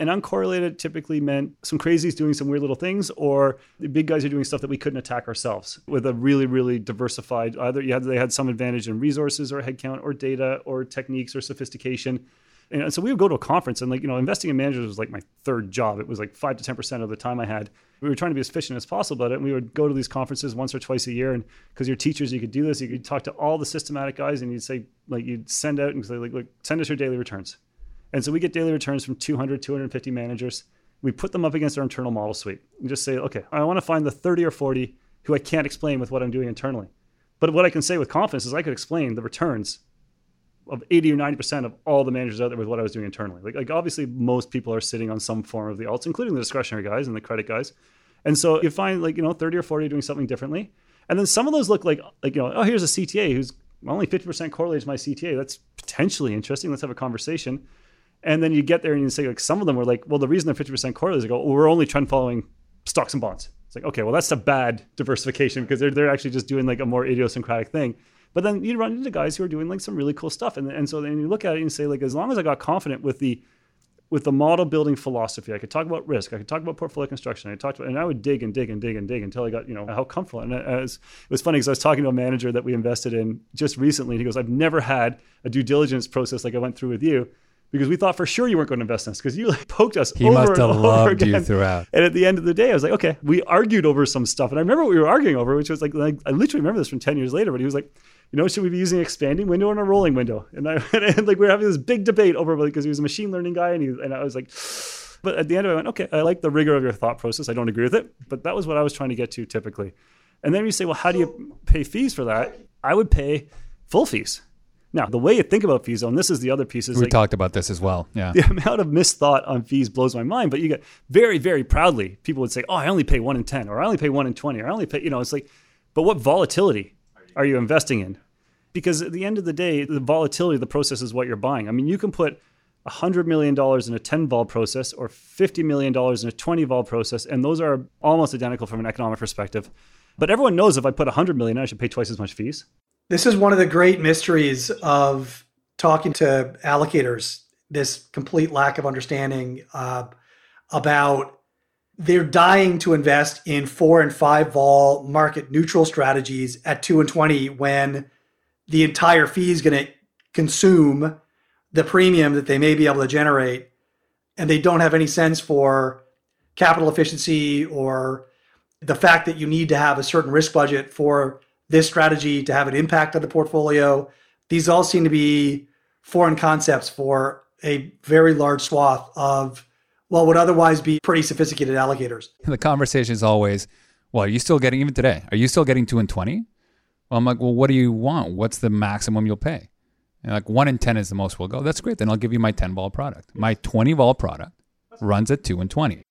And uncorrelated typically meant some crazies doing some weird little things, or the big guys are doing stuff that we couldn't attack ourselves with a really, really diversified. Either you had they had some advantage in resources or headcount or data or techniques or sophistication. And so we would go to a conference and like, you know, investing in managers was like my third job. It was like five to 10% of the time I had. We were trying to be as efficient as possible at it. And we would go to these conferences once or twice a year. And because you're teachers, you could do this. You could talk to all the systematic guys and you'd say, like, you'd send out and say, like, look, send us your daily returns And so we get daily returns from 200, 250 managers. We put them up against our internal model suite and just say, okay, I want to find the 30 or 40 who I can't explain with what I'm doing internally. But what I can say with confidence is I could explain the returns of 80 or 90% of all the managers out there with what I was doing internally. Like, like obviously most people are sitting on some form of the alts, including the discretionary guys and the credit guys. And so you find like, you know, 30 or 40 doing something differently. And then some of those look like, like, you know, oh, here's a CTA who's only 50% correlated to my CTA. That's potentially interesting. Let's have a conversation. And then you get there and you say, like, some of them were like, well, the reason they're 50% correlated is go, well, we're only trend following stocks and bonds. It's like, okay, well, that's a bad diversification because they're, they're actually just doing like a more idiosyncratic thing. But then you run into guys who are doing like some really cool stuff. And, and so then you look at it and say, like, as long as I got confident with the with the model building philosophy, I could talk about risk, I could talk about portfolio construction, I talked about, and I would dig and dig and dig and dig until I got, you know, how comfortable. And uh, was, it was funny because I was talking to a manager that we invested in just recently, and he goes, I've never had a due diligence process like I went through with you because we thought for sure you weren't going to invest in us because you like poked us. He over must have and loved over you again. throughout. And at the end of the day, I was like, okay, we argued over some stuff. And I remember what we were arguing over, which was like, like I literally remember this from 10 years later, but he was like, you know, should we be using expanding window or a rolling window? And I and like we were having this big debate over because he was a machine learning guy, and he and I was like, but at the end of it, I went, okay, I like the rigor of your thought process. I don't agree with it, but that was what I was trying to get to typically. And then you say, well, how do you pay fees for that? I would pay full fees. Now, the way you think about fees, though, and this is the other piece, is We like, talked about this as well. Yeah. the amount of misthought on fees blows my mind. But you get very, very proudly, people would say, "Oh, I only pay one in ten, or I only pay one in twenty, or I only pay," you know, it's like, but what volatility are you investing in? Because at the end of the day, the volatility of the process is what you're buying. I mean, you can put $100 million in a 10 vol process or $50 million in a 20 vol process, and those are almost identical from an economic perspective. But everyone knows if I put 100 million, I should pay twice as much fees. This is one of the great mysteries of talking to allocators. This complete lack of understanding uh, about they're dying to invest in four and five vol market neutral strategies at two and twenty when the entire fee is going to consume the premium that they may be able to generate, and they don't have any sense for capital efficiency or the fact that you need to have a certain risk budget for this strategy to have an impact on the portfolio. These all seem to be foreign concepts for a very large swath of what would otherwise be pretty sophisticated allocators. The conversation is always, well, are you still getting, even today, are you still getting two and 20? Well, I'm like, well, what do you want? What's the maximum you'll pay? And like one in 10 is the most we'll go. That's great. Then I'll give you my 10 vol product. My 20 vol product runs at two and 20.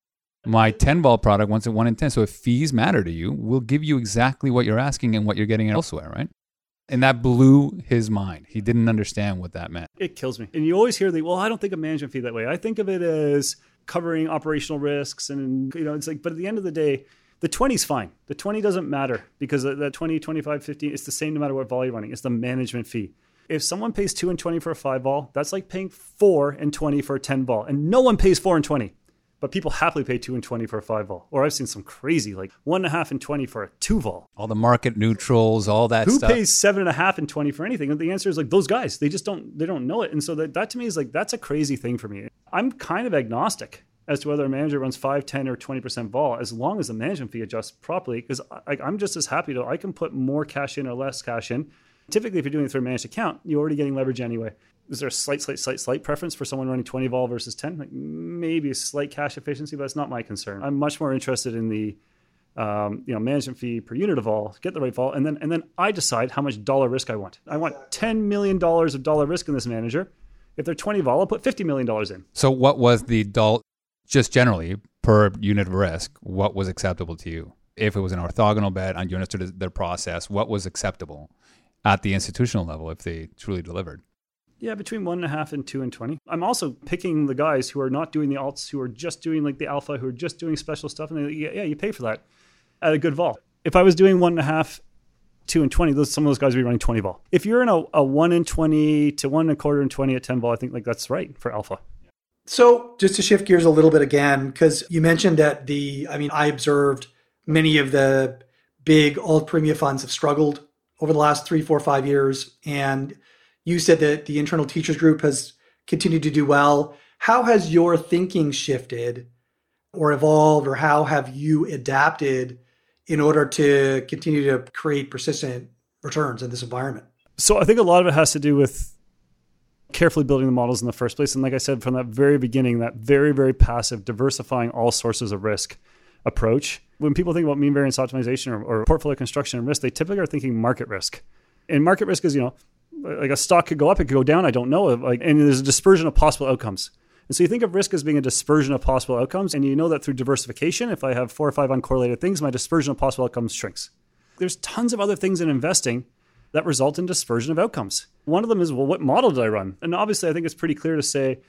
My 10 vol product runs at one in 10. So if fees matter to you, we'll give you exactly what you're asking and what you're getting elsewhere, right? And that blew his mind. He didn't understand what that meant. It kills me. And you always hear the, well, I don't think of management fee that way. I think of it as covering operational risks. And, you know, it's like, but at the end of the day, the 20 is fine. The 20 doesn't matter because that 20, 25, 15, it's the same no matter what vol you're running. It's the management fee. If someone pays 2 and 20 for a five vol, that's like paying 4 and 20 for a 10 vol. And no one pays 4 and 20. But people happily pay 2 and 20 for a 5 vol. Or I've seen some crazy, like 1.5 and 20 for a 2 vol. All the market neutrals, all that Who stuff. pays seven and a half and 20 for anything? And the answer is like those guys. They just don't, they don't know it. And so that, that to me is like, that's a crazy thing for me. I'm kind of agnostic as to whether a manager runs 5, 10, or 20% vol, as long as the management fee adjusts properly, because I'm just as happy to, I can put more cash in or less cash in. Typically, if you're doing it through a managed account, you're already getting leverage anyway. Is there a slight, slight, slight, slight preference for someone running 20 vol versus 10? Like maybe a slight cash efficiency, but it's not my concern. I'm much more interested in the um, you know management fee per unit of all get the right vol, and then and then I decide how much dollar risk I want. I want 10 million dollars of dollar risk in this manager. If they're 20 vol, I'll put 50 million dollars in. So what was the dull, just generally per unit of risk, what was acceptable to you? If it was an orthogonal bet and you understood their process, what was acceptable at the institutional level if they truly delivered? Yeah, between one and a half and two and 20. I'm also picking the guys who are not doing the alts, who are just doing like the alpha, who are just doing special stuff. And they, yeah, yeah, you pay for that at a good vol. If I was doing one and a half, two and 20, those, some of those guys would be running 20 vol. If you're in a, a one and 20 to one and a quarter and 20 at 10 vol, I think like that's right for alpha. So, just to shift gears a little bit again, because you mentioned that the, I mean, I observed many of the big alt premium funds have struggled over the last three, four, five years. And you said that the internal teachers group has continued to do well. How has your thinking shifted or evolved, or how have you adapted in order to continue to create persistent returns in this environment? So I think a lot of it has to do with carefully building the models in the first place. And like I said from that very beginning, that very, very passive, diversifying all sources of risk approach. When people think about mean variance optimization or, or portfolio construction and risk, they typically are thinking market risk. And market risk is, you know, like a stock could go up, it could go down, I don't know. Like, and there's a dispersion of possible outcomes. And so you think of risk as being a dispersion of possible outcomes, and you know that through diversification, if I have four or five uncorrelated things, my dispersion of possible outcomes shrinks. There's tons of other things in investing that result in dispersion of outcomes. One of them is, well, what model did I run? And obviously, I think it's pretty clear to say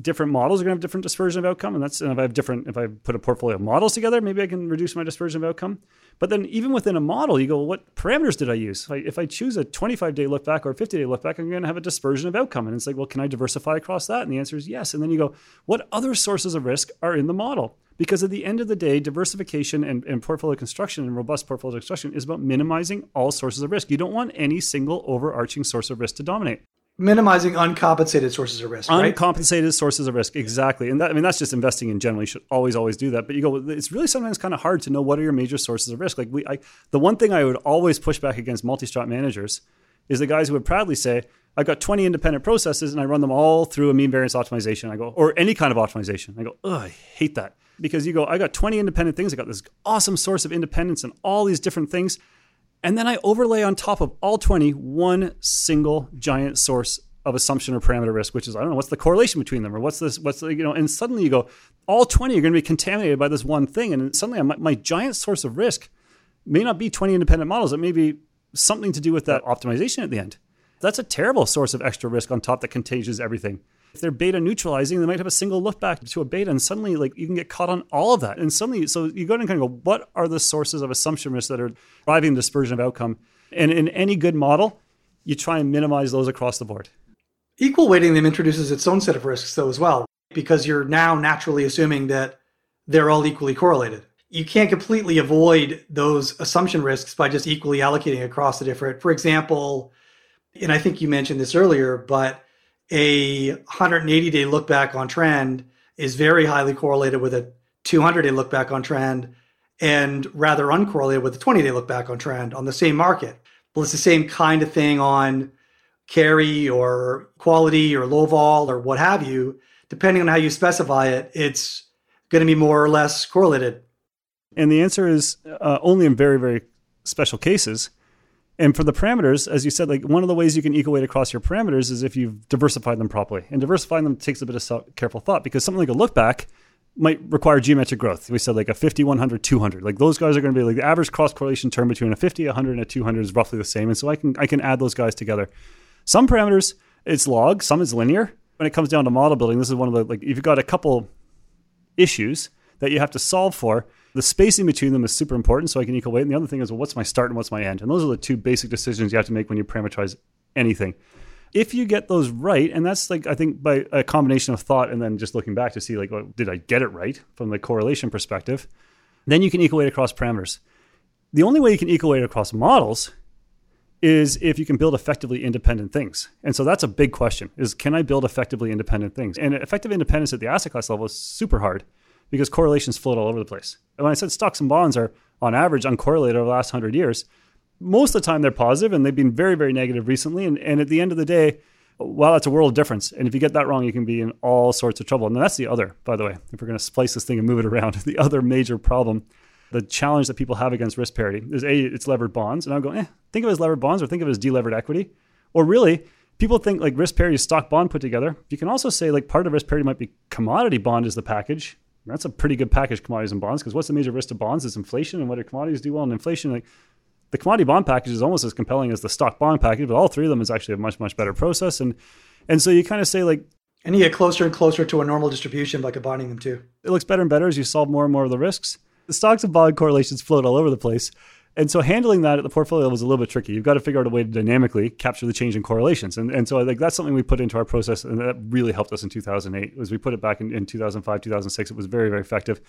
different models are going to have different dispersion of outcome. And that's, and if I have different, if I put a portfolio of models together, maybe I can reduce my dispersion of outcome. But then even within a model, you go, well, what parameters did I use? If I choose a 25 day look back or a 50 day look back, I'm going to have a dispersion of outcome. And it's like, well, can I diversify across that? And the answer is yes. And then you go, what other sources of risk are in the model? Because at the end of the day, diversification and, and, portfolio construction and robust portfolio construction is about minimizing all sources of risk. You don't want any single overarching source of risk to dominate. Minimizing uncompensated sources of risk, right? Uncompensated sources of risk, exactly. And that, I mean, that's just investing in general. You should always, always do that. But you go, it's really sometimes kind of hard to know what are your major sources of risk. Like we, I, the one thing I would always push back against multi-strat managers is the guys who would proudly say, I've got 20 independent processes and I run them all through a mean variance optimization. I go, or any kind of optimization. I go, oh, I hate that because you go, I got 20 independent things. I got this awesome source of independence and all these different things. And then I overlay on top of all 20 one single giant source of assumption or parameter risk, which is I don't know what's the correlation between them or what's this what's the, you know and suddenly you go all 20 are going to be contaminated by this one thing. And suddenly my, my giant source of risk may not be 20 independent models. It may be something to do with that optimization at the end. That's a terrible source of extra risk on top that contagions everything if they're beta neutralizing, they might have a single look back to a beta, and suddenly like you can get caught on all of that. And suddenly, so you go and kind of go, what are the sources of assumption risk that are driving the dispersion of outcome? And in any good model, you try and minimize those across the board. Equal weighting them introduces its own set of risks though as well, because you're now naturally assuming that they're all equally correlated. You can't completely avoid those assumption risks by just equally allocating across the different. For example, and I think you mentioned this earlier, but a 180 day look back on trend is very highly correlated with a 200 day look back on trend and rather uncorrelated with a 20 day look back on trend on the same market. Well, it's the same kind of thing on carry or quality or low vol or what have you. Depending on how you specify it, it's going to be more or less correlated. And the answer is uh, only in very, very special cases. And for the parameters, as you said, like one of the ways you can equal weight across your parameters is if you've diversified them properly. And diversifying them takes a bit of careful thought because something like a look back might require geometric growth. We said like a 50, 100, 200. Like those guys are going to be like the average cross correlation term between a 50, 100, and a 200 is roughly the same. And so I can I can add those guys together. Some parameters it's log, some is linear. When it comes down to model building, this is one of the like if you've got a couple issues that you have to solve for, the spacing between them is super important so I can equal weight. And the other thing is, well, what's my start and what's my end? And those are the two basic decisions you have to make when you parameterize anything. If you get those right, and that's like, I think by a combination of thought and then just looking back to see, like, well, did I get it right from the correlation perspective? Then you can equal weight across parameters. The only way you can equal weight across models is if you can build effectively independent things. And so that's a big question is can I build effectively independent things? And effective independence at the asset class level is super hard because correlations float all over the place. And when I said stocks and bonds are on average uncorrelated over the last 100 years, most of the time they're positive and they've been very, very negative recently. And, and at the end of the day, well, that's a world of difference. And if you get that wrong, you can be in all sorts of trouble. And that's the other, by the way, if we're going to splice this thing and move it around, the other major problem, the challenge that people have against risk parity is A, it's levered bonds. And I'm going, eh, think of it as levered bonds or think of it as delevered equity. Or really, people think like risk parity is stock bond put together. You can also say like part of risk parity might be commodity bond is the package that's a pretty good package, commodities and bonds, because what's the major risk to bonds is inflation, and what do commodities do well in inflation? Like the commodity bond package is almost as compelling as the stock bond package, but all three of them is actually a much much better process, and and so you kind of say like. And you get closer and closer to a normal distribution by combining them too. It looks better and better as you solve more and more of the risks. The stocks and bond correlations float all over the place. And so handling that at the portfolio level is a little bit tricky. You've got to figure out a way to dynamically capture the change in correlations. And, and so I think that's something we put into our process and that really helped us in 2008 was we put it back in, in 2005, 2006. It was very, very effective.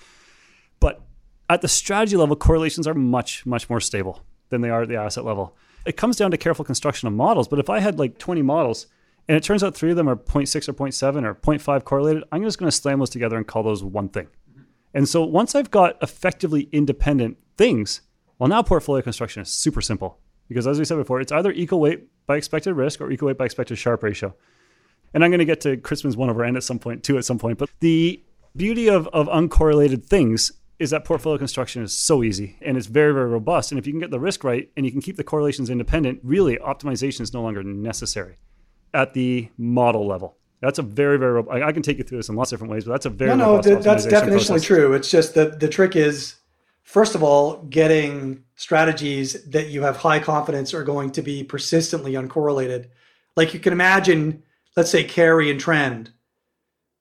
But at the strategy level, correlations are much, much more stable than they are at the asset level. It comes down to careful construction of models. But if I had like 20 models and it turns out three of them are 0.6 or 0.7 or 0.5 correlated, I'm just going to slam those together and call those one thing. Mm-hmm. And so once I've got effectively independent things, well, now portfolio construction is super simple because, as we said before, it's either equal weight by expected risk or equal weight by expected Sharpe ratio. And I'm going to get to Kritzman's 1 over n at some point, too, at some point. But the beauty of, of uncorrelated things is that portfolio construction is so easy and it's very, very robust. And if you can get the risk right and you can keep the correlations independent, really optimization is no longer necessary at the model level. That's a very, very. I can take you through this in lots of different ways, but that's a very no, no. that's definitionally process. true. It's just that the trick is, first of all, getting strategies that you have high confidence are going to be persistently uncorrelated. Like you can imagine, let's say carry and trend.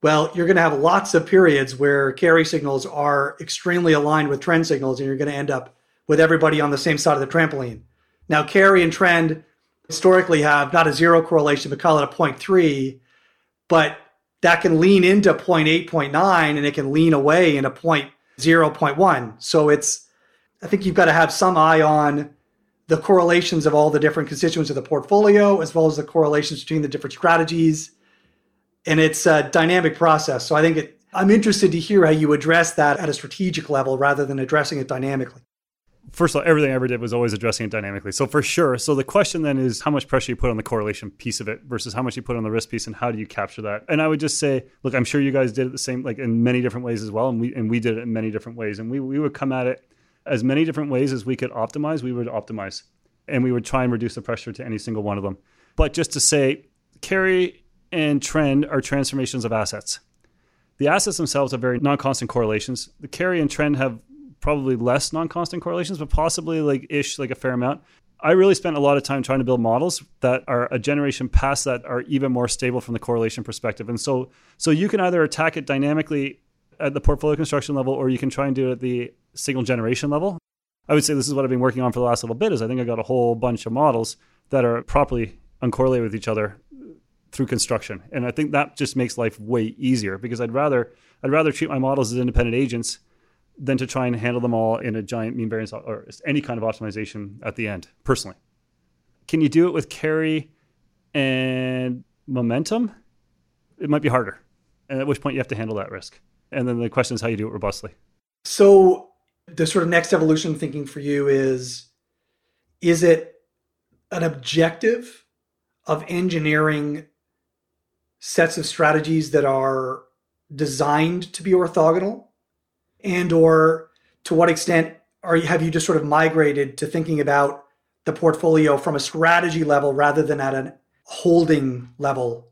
Well, you're going to have lots of periods where carry signals are extremely aligned with trend signals, and you're going to end up with everybody on the same side of the trampoline. Now, carry and trend historically have not a zero correlation, but call it a 0.3 but that can lean into 0.8, 0.9, and it can lean away into 0.0, 0.1. So it's, I think you've got to have some eye on the correlations of all the different constituents of the portfolio, as well as the correlations between the different strategies. And it's a dynamic process. So I think it, I'm interested to hear how you address that at a strategic level rather than addressing it dynamically first of all, everything I ever did was always addressing it dynamically. So for sure. So the question then is how much pressure you put on the correlation piece of it versus how much you put on the risk piece and how do you capture that? And I would just say, look, I'm sure you guys did it the same, like in many different ways as well. And we and we did it in many different ways. And we we would come at it as many different ways as we could optimize, we would optimize. And we would try and reduce the pressure to any single one of them. But just to say, carry and trend are transformations of assets. The assets themselves have very non-constant correlations. The carry and trend have probably less non-constant correlations, but possibly like ish, like a fair amount. I really spent a lot of time trying to build models that are a generation past that are even more stable from the correlation perspective. And so, so you can either attack it dynamically at the portfolio construction level, or you can try and do it at the signal generation level. I would say this is what I've been working on for the last little bit. Is I think I got a whole bunch of models that are properly uncorrelated with each other through construction, and I think that just makes life way easier because I'd rather I'd rather treat my models as independent agents than to try and handle them all in a giant mean variance or any kind of optimization at the end, personally. Can you do it with carry and momentum? It might be harder. And at which point you have to handle that risk. And then the question is how you do it robustly. So the sort of next evolution thinking for you is is it an objective of engineering sets of strategies that are designed to be orthogonal and or to what extent are have you just sort of migrated to thinking about the portfolio from a strategy level rather than at a holding level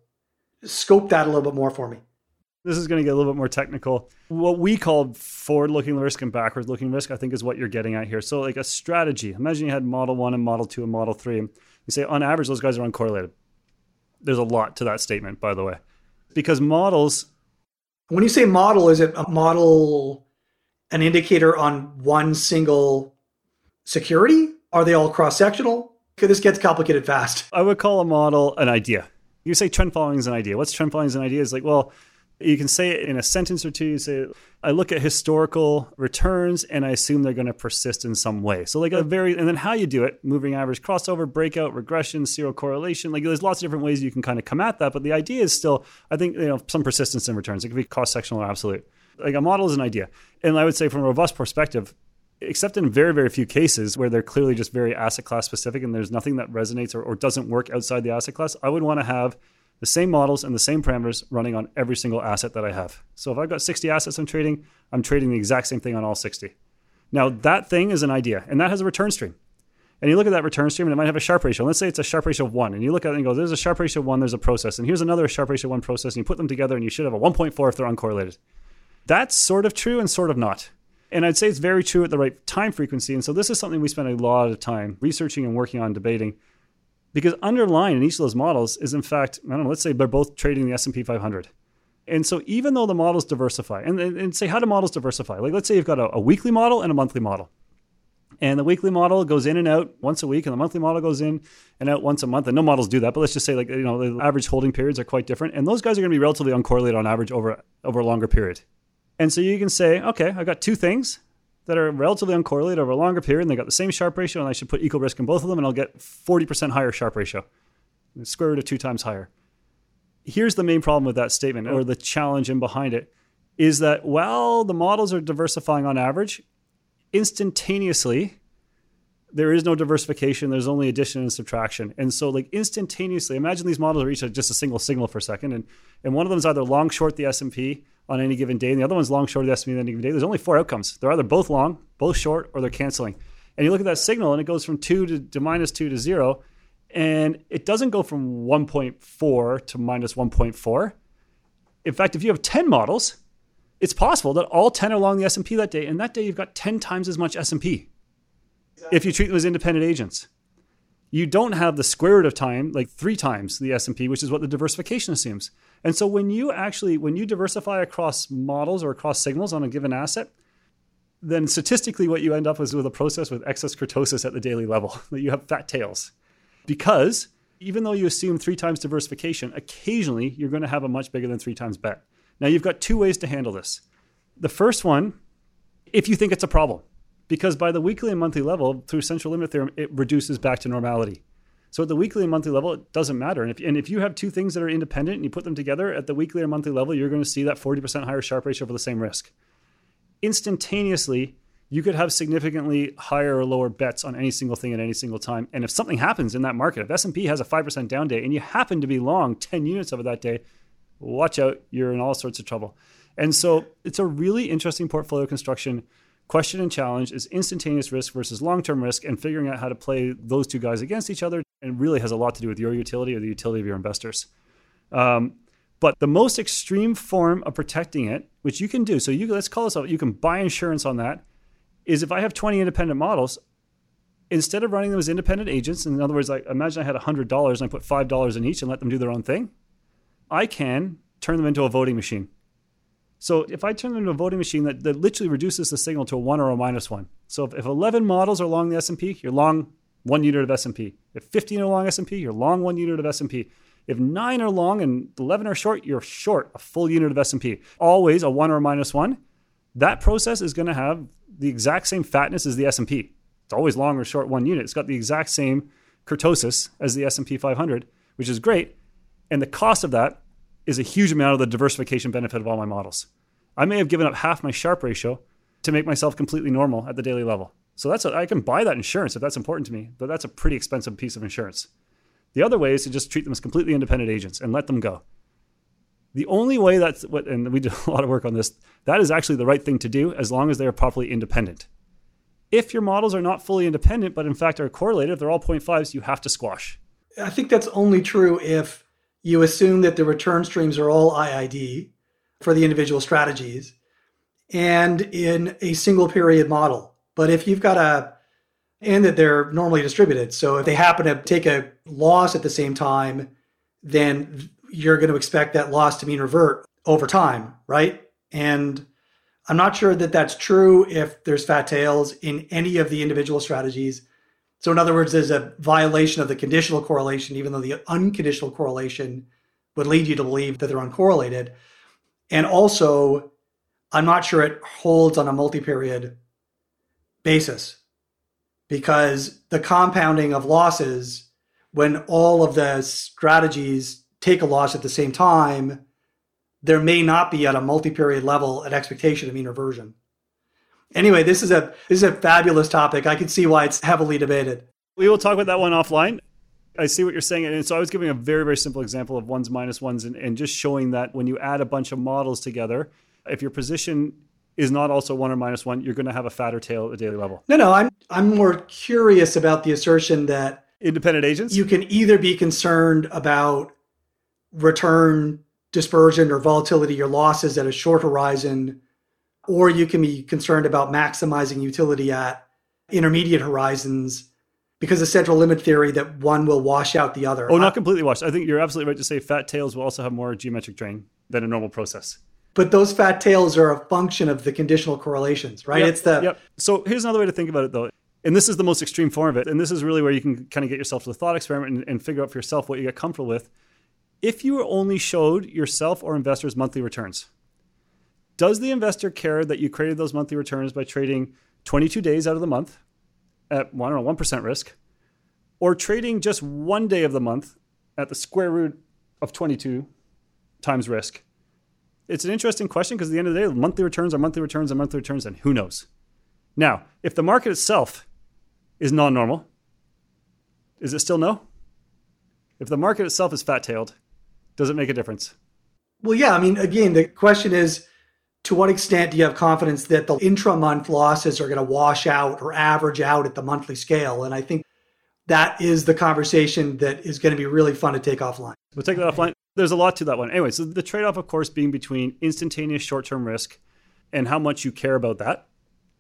scope that a little bit more for me this is going to get a little bit more technical. What we call forward looking risk and backwards looking risk, I think, is what you're getting at here. So, like a strategy, imagine you had model one and model two and model three. You say, on average, those guys are uncorrelated. There's a lot to that statement, by the way, because models. When you say model, is it a model an indicator on one single security? Are they all cross sectional? This gets complicated fast. I would call a model an idea. You say trend following is an idea. What's trend following is an idea? Is like, well, you can say it in a sentence or two. You say, I look at historical returns and I assume they're going to persist in some way. So, like a very, and then how you do it moving average, crossover, breakout, regression, zero correlation. Like, there's lots of different ways you can kind of come at that. But the idea is still, I think, you know, some persistence in returns. It could be cross sectional or absolute. Like, a model is an idea. And I would say, from a robust perspective, except in very, very few cases where they're clearly just very asset class specific and there's nothing that resonates or, or doesn't work outside the asset class, I would want to have the same models and the same parameters running on every single asset that I have. So if I've got 60 assets I'm trading, I'm trading the exact same thing on all 60. Now, that thing is an idea, and that has a return stream. And you look at that return stream, and it might have a Sharpe ratio. Let's say it's a Sharpe ratio of one, and you look at it and go, "There's a Sharpe ratio of one. There's a process, and here's another Sharpe ratio of one process." And you put them together, and you should have a 1.4 if they're uncorrelated. That's sort of true and sort of not. And I'd say it's very true at the right time frequency. And so this is something we spend a lot of time researching and working on debating because underlying in each of those models is in fact, I don't know, let's say they're both trading the S&P 500. And so even though the models diversify, and, and say how do models diversify? Like let's say you've got a, a weekly model and a monthly model. And the weekly model goes in and out once a week, and the monthly model goes in and out once a month. And no models do that, but let's just say like you know the average holding periods are quite different, and those guys are going to be relatively uncorrelated on average over over a longer period. And so you can say, okay, I've got two things that are relatively uncorrelated over a longer period, and they got the same Sharpe ratio, and I should put equal risk in both of them, and I'll get 40% higher Sharpe ratio, the square root of two times higher. Here's the main problem with that statement, or the challenge in behind it, is that while the models are diversifying on average, instantaneously, there is no diversification. There's only addition and subtraction. And so, like instantaneously, imagine these models are each just a single signal for a second, and and one of them is either long short the S and P on any given day, and the other one's long short the S and P on any given day. There's only four outcomes. They're either both long, both short, or they're canceling. And you look at that signal, and it goes from two to, to minus two to zero, and it doesn't go from 1.4 to minus 1.4. In fact, if you have 10 models, it's possible that all 10 are along the S&P that day, and that day you've got 10 times as much S&P if you treat them as independent agents. You don't have the square root of time, like three times the S&P, which is what the diversification assumes. And so when you actually, when you diversify across models or across signals on a given asset, then statistically what you end up is with a process with excess kurtosis at the daily level, that you have fat tails. Because even though you assume three times diversification, occasionally you're going to have a much bigger than three times bet. Now you've got two ways to handle this. The first one, if you think it's a problem, because by the weekly and monthly level, through central limit theorem, it reduces back to normality. So at the weekly and monthly level, it doesn't matter. And if, and if you have two things that are independent and you put them together at the weekly or monthly level, you're going to see that 40% higher Sharpe ratio for the same risk. Instantaneously, you could have significantly higher or lower bets on any single thing at any single time. And if something happens in that market, if S&P has a 5% down day and you happen to be long 10 units of it that day, watch out, you're in all sorts of trouble. And so it's a really interesting portfolio construction question and challenge is instantaneous risk versus long-term risk and figuring out how to play those two guys against each other and really has a lot to do with your utility or the utility of your investors. Um, but the most extreme form of protecting it, which you can do, so you let's call this out, you can buy insurance on that, is if I have 20 independent models, instead of running them as independent agents, in other words, like imagine I had $100 and I put $5 in each and let them do their own thing, I can turn them into a voting machine. So if I turn into a voting machine that, that literally reduces the signal to a one or a minus one. So if, if 11 models are long the S&P, you're long one unit of S&P. If 15 are long S&P, you're long one unit of S&P. If nine are long and 11 are short, you're short a full unit of S&P. Always a one or a minus one. That process is going to have the exact same fatness as the S&P. It's always long or short one unit. It's got the exact same kurtosis as the S&P 500, which is great. And the cost of that is a huge amount of the diversification benefit of all my models. I may have given up half my Sharpe ratio to make myself completely normal at the daily level. So that's a, I can buy that insurance if that's important to me, but that's a pretty expensive piece of insurance. The other way is to just treat them as completely independent agents and let them go. The only way that's what, and we did a lot of work on this, that is actually the right thing to do as long as they are properly independent. If your models are not fully independent, but in fact are correlated, if they're all 0.5s, you have to squash. I think that's only true if you assume that the return streams are all IID for the individual strategies and in a single period model. But if you've got a, and that they're normally distributed. So if they happen to take a loss at the same time, then you're going to expect that loss to mean revert over time, right? And I'm not sure that that's true if there's fat tails in any of the individual strategies. So, in other words, there's a violation of the conditional correlation, even though the unconditional correlation would lead you to believe that they're uncorrelated. And also, I'm not sure it holds on a multi period basis because the compounding of losses, when all of the strategies take a loss at the same time, there may not be at a multi-period level an expectation of mean reversion. Anyway, this is a this is a fabulous topic. I can see why it's heavily debated. We will talk about that one offline. I see what you're saying. And so I was giving a very, very simple example of ones minus ones and, and just showing that when you add a bunch of models together, if your position is not also one or minus one, you're going to have a fatter tail at the daily level. No, no, I'm I'm more curious about the assertion that independent agents. You can either be concerned about return dispersion or volatility or losses at a short horizon, or you can be concerned about maximizing utility at intermediate horizons because of central limit theory that one will wash out the other. Oh, not completely wash. I think you're absolutely right to say fat tails will also have more geometric drain than a normal process. But those fat tails are a function of the conditional correlations, right? Yep, it's the yep. So here's another way to think about it though. And this is the most extreme form of it. And this is really where you can kind of get yourself to the thought experiment and, and figure out for yourself what you get comfortable with if you only showed yourself or investors monthly returns, does the investor care that you created those monthly returns by trading 22 days out of the month at one or 1% risk, or trading just one day of the month at the square root of 22 times risk? It's an interesting question because at the end of the day, monthly returns are monthly returns are monthly returns, and who knows? Now, if the market itself is non normal. Is it still no? If the market itself is fat tailed, does it make a difference? Well, yeah. I mean, again, the question is to what extent do you have confidence that the intra month losses are going to wash out or average out at the monthly scale? And I think that is the conversation that is going to be really fun to take offline. We'll take that offline. There's a lot to that one. Anyway, so the trade off, of course, being between instantaneous short term risk and how much you care about that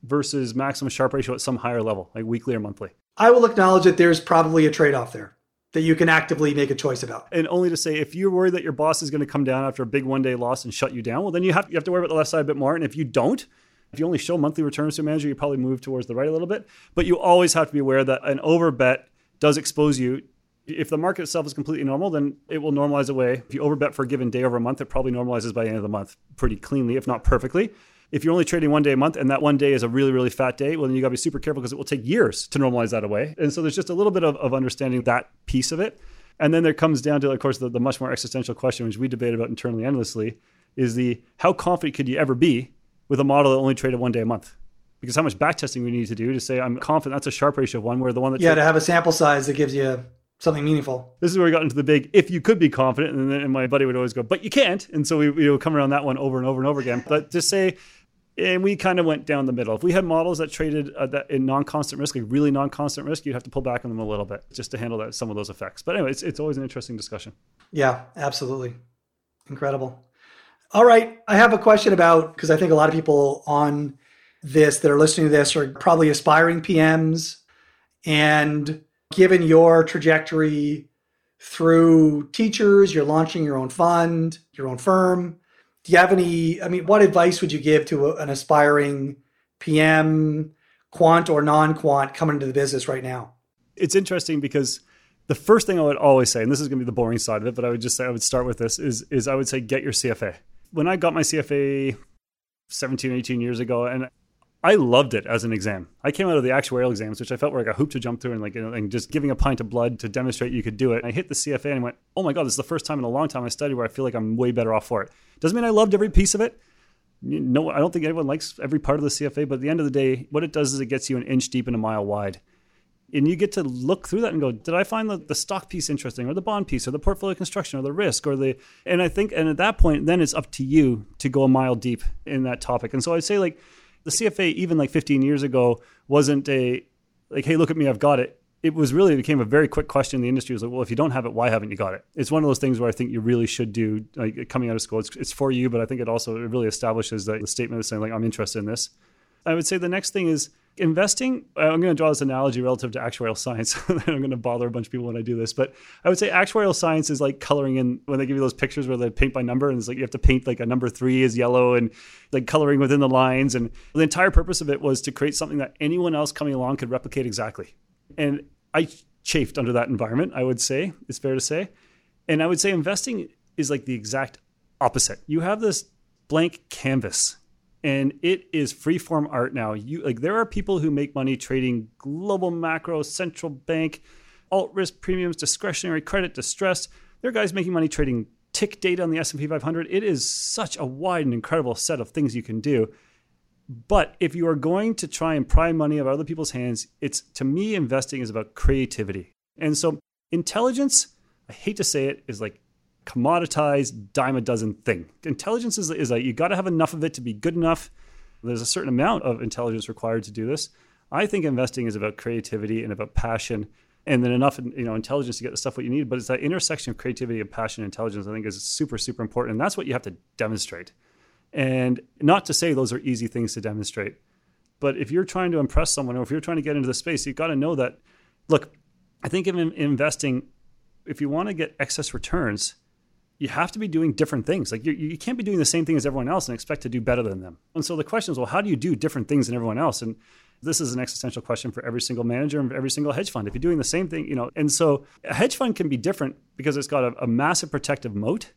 versus maximum Sharpe ratio at some higher level, like weekly or monthly. I will acknowledge that there's probably a trade off there that you can actively make a choice about. And only to say, if you're worried that your boss is going to come down after a big one day loss and shut you down, well, then you have, you have to worry about the left side a bit more. And if you don't, if you only show monthly returns to a manager, you probably move towards the right a little bit. But you always have to be aware that an overbet does expose you. If the market itself is completely normal, then it will normalize away. If you overbet for a given day over a month, it probably normalizes by the end of the month pretty cleanly, if not perfectly. If you're only trading one day a month and that one day is a really, really fat day, well, then you got to be super careful because it will take years to normalize that away. And so there's just a little bit of, of understanding that piece of it. And then there comes down to, of course, the, the much more existential question, which we debate about internally endlessly, is the how confident could you ever be with a model that only traded one day a month? Because how much backtesting we need to do to say I'm confident that's a Sharpe ratio of one, where the one that yeah, to have a sample size that gives you something meaningful. This is where we got into the big if you could be confident, and then and my buddy would always go, but you can't, and so we, we would come around that one over and over and over again. But to say and we kind of went down the middle. If we had models that traded uh, that in non-constant risk, like really non-constant risk, you'd have to pull back on them a little bit just to handle that, some of those effects. But anyway, it's, it's always an interesting discussion. Yeah, absolutely. Incredible. All right. I have a question about, because I think a lot of people on this that are listening to this are probably aspiring PMs. And given your trajectory through teachers, you're launching your own fund, your own firm do you have any i mean what advice would you give to a, an aspiring pm quant or non-quant coming into the business right now? It's interesting because the first thing i would always say and this is going to be the boring side of it but i would just say i would start with this is is i would say get your cfa when i got my cfa 17 18 years ago and I loved it as an exam. I came out of the actuarial exams, which I felt were like a hoop to jump through and like and just giving a pint of blood to demonstrate you could do it. And I hit the CFA and went, oh my God, this is the first time in a long time I studied where I feel like I'm way better off for it. Doesn't mean I loved every piece of it. No, I don't think anyone likes every part of the CFA, but at the end of the day, what it does is it gets you an inch deep and a mile wide. And you get to look through that and go, did I find the, the stock piece interesting or the bond piece or the portfolio construction or the risk or the, and I think, and at that point, then it's up to you to go a mile deep in that topic. And so I'd say like, the CFA even like 15 years ago wasn't a like, hey, look at me, I've got it. It was really it became a very quick question in the industry. It was like, well, if you don't have it, why haven't you got it? It's one of those things where I think you really should do like coming out of school. It's, it's for you, but I think it also it really establishes the, the statement of saying like I'm interested in this. I would say the next thing is investing uh, i'm going to draw this analogy relative to actuarial science. I'm going to bother a bunch of people when i do this but i would say actuarial science is like coloring in when they give you those pictures where they paint by number and it's like you have to paint like a number three is yellow and like coloring within the lines. And the entire purpose of it was to create something that anyone else coming along could replicate exactly. And i chafed under that environment i would say it's fair to say. And i would say investing is like the exact opposite. You have this blank canvas and it is freeform art now. You like there are people who make money trading global macro, central bank, alt risk premiums, discretionary credit, distress. There are guys making money trading tick data on the S&P 500. It is such a wide and incredible set of things you can do. But if you are going to try and pry money out of other people's hands, it's to me investing is about creativity. And so intelligence, I hate to say it, is like commoditized dime a dozen thing. Intelligence is, is you got to have enough of it to be good enough. There's a certain amount of intelligence required to do this. I think investing is about creativity and about passion, and then enough you know intelligence to get the stuff what you need. But it's that intersection of creativity and passion and intelligence. I think is super super important, and that's what you have to demonstrate. And not to say those are easy things to demonstrate, but if you're trying to impress someone or if you're trying to get into the space, you've got to know that. Look, I think in investing, if you want to get excess returns, you have to be doing different things. Like you, you can't be doing the same thing as everyone else and expect to do better than them. And so the question is, well, how do you do different things than everyone else? And this is an existential question for every single manager and every single hedge fund. If you're doing the same thing, you know, and so a hedge fund can be different because it's got a, a massive protective moat.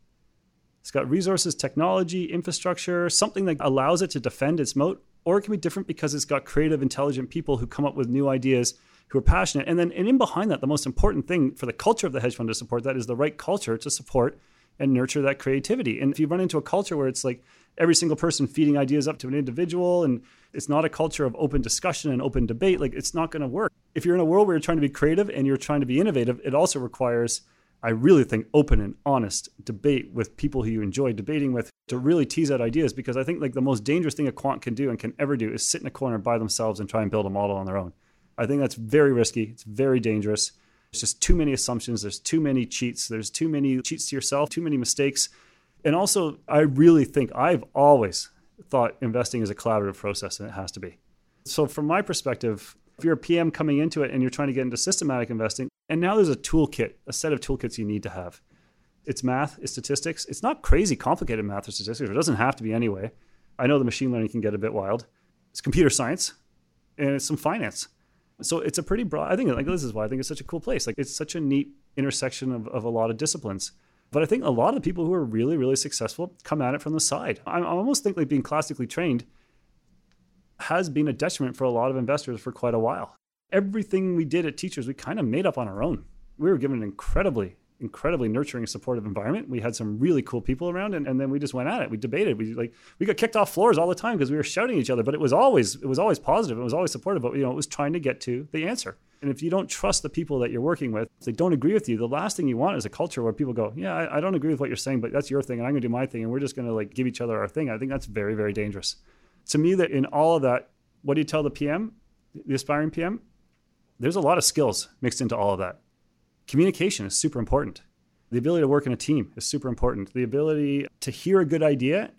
It's got resources, technology, infrastructure, something that allows it to defend its moat, or it can be different because it's got creative, intelligent people who come up with new ideas who are passionate. And then and in behind that, the most important thing for the culture of the hedge fund to support that is the right culture to support and nurture that creativity. And if you run into a culture where it's like every single person feeding ideas up to an individual and it's not a culture of open discussion and open debate, like it's not going to work. if you're in a world where you're trying to be creative and you're trying to be innovative, it also requires, I really think, open and honest debate with people who you enjoy debating with to really tease out ideas. Because I think like the most dangerous thing a quant can do and can ever do is sit in a corner by themselves and try and build a model on their own. I think that's very risky. It's very dangerous. There's just too many assumptions. There's too many cheats. There's too many cheats to yourself, too many mistakes. And also, I really think I've always thought investing is a collaborative process, and it has to be. So, from my perspective, if you're a PM coming into it and you're trying to get into systematic investing, and now there's a toolkit, a set of toolkits you need to have. It's math, it's statistics. It's not crazy complicated math or statistics. It doesn't have to be anyway. I know the machine learning can get a bit wild. It's computer science and it's some finance. So it's a pretty broad. I think like this is why I think it's such a cool place. Like it's such a neat intersection of, of a lot of disciplines. But I think a lot of people who are really, really successful come at it from the side. I, I almost think like being classically trained has been a detriment for a lot of investors for quite a while. Everything we did at Teachers, we kind of made up on our own. We were given an incredibly incredibly nurturing supportive environment. We had some really cool people around and, and then we just went at it. We debated. We like we got kicked off floors all the time because we were shouting at each other but it was always it was always positive. It was always supportive but you know it was trying to get to the answer. And if you don't trust the people that you're working with if they don't agree with you the last thing you want is a culture where people go yeah I, I don't agree with what you're saying but that's your thing and i'm going to do my thing and we're just going to like give each other our thing. I think that's very very dangerous. To me that in all of that what do you tell the pm the aspiring pm there's a lot of skills mixed into all of that communication is super important the ability to work in a team is super important. The ability to hear a good idea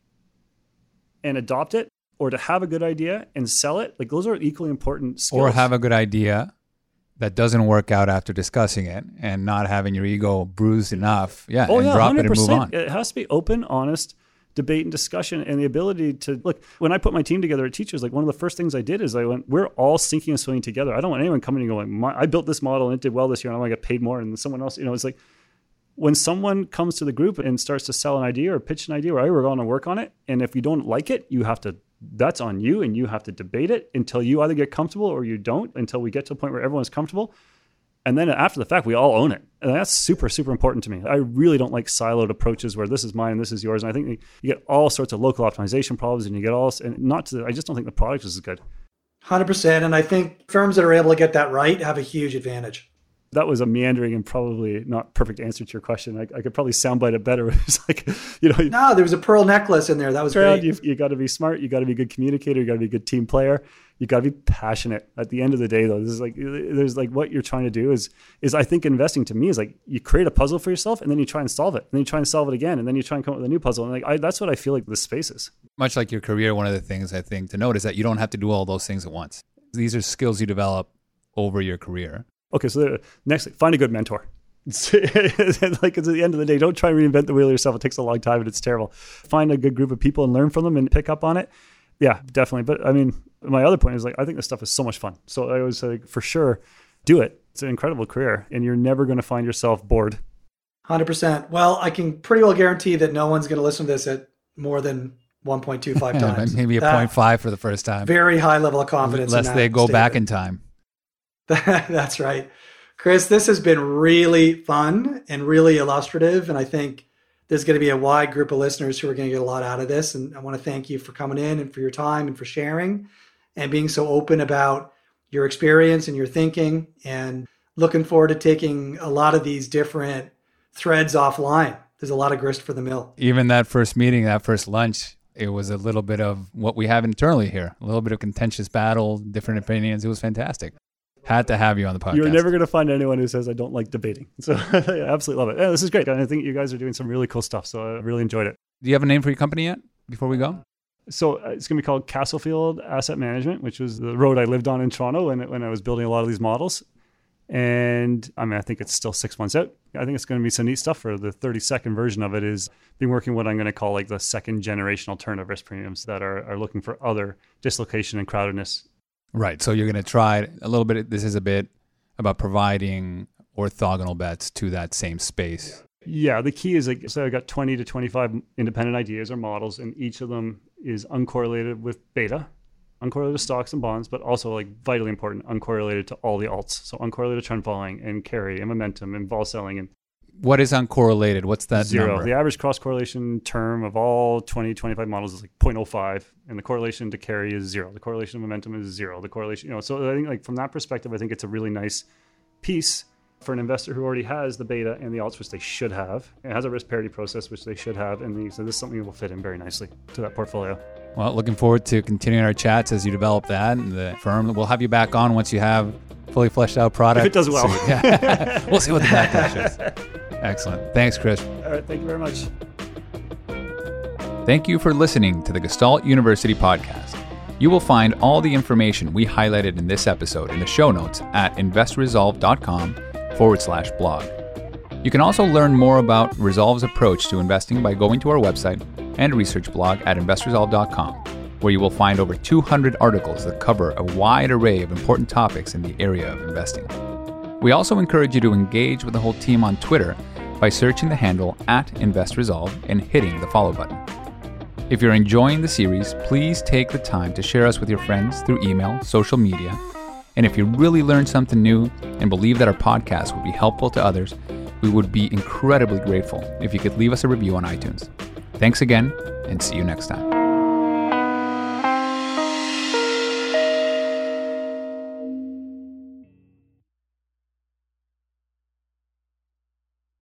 and adopt it, or to have a good idea and sell it, like those are equally important skills. Or have a good idea that doesn't work out after discussing it and not having your ego bruised enough. Yeah, oh, and yeah, drop 100%. it and move on. It has to be open, honest debate and discussion and the ability to look when I put my team together at teachers, like one of the first things I did is I went, we're all sinking and swimming together. I don't want anyone coming and going, I built this model and it did well this year and I want to get paid more and someone else, you know, it's like when someone comes to the group and starts to sell an idea or pitch an idea, or we're going to work on it, and if you don't like it, you have to. That's on you, and you have to debate it until you either get comfortable or you don't. Until we get to a point where everyone's comfortable, and then after the fact, we all own it, and that's super super important to me. I really don't like siloed approaches where this is mine and this is yours, and I think you get all sorts of local optimization problems, and you get all and not to. I just don't think the product is as good. Hundred percent, and I think firms that are able to get that right have a huge advantage that was a meandering and probably not perfect answer to your question. I, I could probably soundbite it better. it's like, you know, no, there was a pearl necklace in there. That was great. You, you got to be smart. You got to be a good communicator. You got to be a good team player. You got to be passionate. At the end of the day, though, this is like there's like what you're trying to do is is I think investing to me is like you create a puzzle for yourself and then you try and solve it, and then you try and solve it again, and then you try and come up with a new puzzle. And like I, that's what I feel like this space is. Much like your career, one of the things I think to note is that you don't have to do all those things at once. These are skills you develop over your career. Okay, so the next find a good mentor. like it's at the end of the day, don't try and reinvent the wheel yourself. It takes a long time and it's terrible. Find a good group of people and learn from them and pick up on it. Yeah, definitely. But I mean, my other point is like I think this stuff is so much fun. So I always say for sure, do it. It's an incredible career, and you're never going to find yourself bored. Hundred percent. Well, I can pretty well guarantee that no one's going to listen to this at more than 1.25 times. Maybe a That- 0.5 for the first time. Very high level of confidence. Unless they go back in time. That's right. Chris, this has been really fun and really illustrative. And I think there's going to be a wide group of listeners who are going to get a lot out of this. And I want to thank you for coming in and for your time and for sharing and being so open about your experience and your thinking. And looking forward to taking a lot of these different threads offline. There's a lot of grist for the mill. Even that first meeting, that first lunch, it was a little bit of what we have internally here a little bit of contentious battle, different opinions. It was fantastic. Had to have you on the podcast. You're never going to find anyone who says I don't like debating. So I absolutely love it. Yeah, this is great. And I think you guys are doing some really cool stuff. So I really enjoyed it. Do you have a name for your company yet before we go? So uh, it's going to be called Castlefield Asset Management, which was the road I lived on in Toronto when, when I was building a lot of these models. And I mean, I think it's still six months out. I think it's going to be some neat stuff for the 32nd version of it is being working what I'm going to call like the second generation alternative risk premiums that are, are looking for other dislocation and crowdedness. Right. So you're going to try a little bit. This is a bit about providing orthogonal bets to that same space. Yeah, the key is like so I've got 20 to 25 independent ideas or models, and each of them is uncorrelated with beta, uncorrelated to stocks and bonds, but also like vitally important, uncorrelated to all the alts. So uncorrelated trend following and carry and momentum and vol selling and What is uncorrelated? What's that Zero. number? The average cross correlation term of all 20, 25 models is like 0.05, and the correlation to carry is zero. The correlation of momentum is zero. The correlation, you know, so I think like from that perspective, I think it's a really nice piece for an investor who already has the beta and the alts, which they should have. It has a risk parity process, which they should have, and the, so this is something that will fit in very nicely to that portfolio. Well, looking forward to continuing our chats as you develop that and the firm. We'll have you back on once you have fully fleshed out product. If it does well. So, yeah. we'll see what the backlash is. Excellent. Thanks, Chris. All right, thank you very much. Thank you for listening to the Gestalt University podcast. You will find all the information we highlighted in this episode in the show notes at investresolve.com forward slash blog. You can also learn more about Resolve's approach to investing by going to our website and research blog at investresolve.com, where you will find over 200 articles that cover a wide array of important topics in the area of investing. We also encourage you to engage with the whole team on Twitter by searching the handle at InvestResolve and hitting the follow button. If you're enjoying the series, please take the time to share us with your friends through email, social media, and if you really learned something new and believe that our podcast would be helpful to others, we would be incredibly grateful if you could leave us a review on iTunes. Thanks again, and see you next time.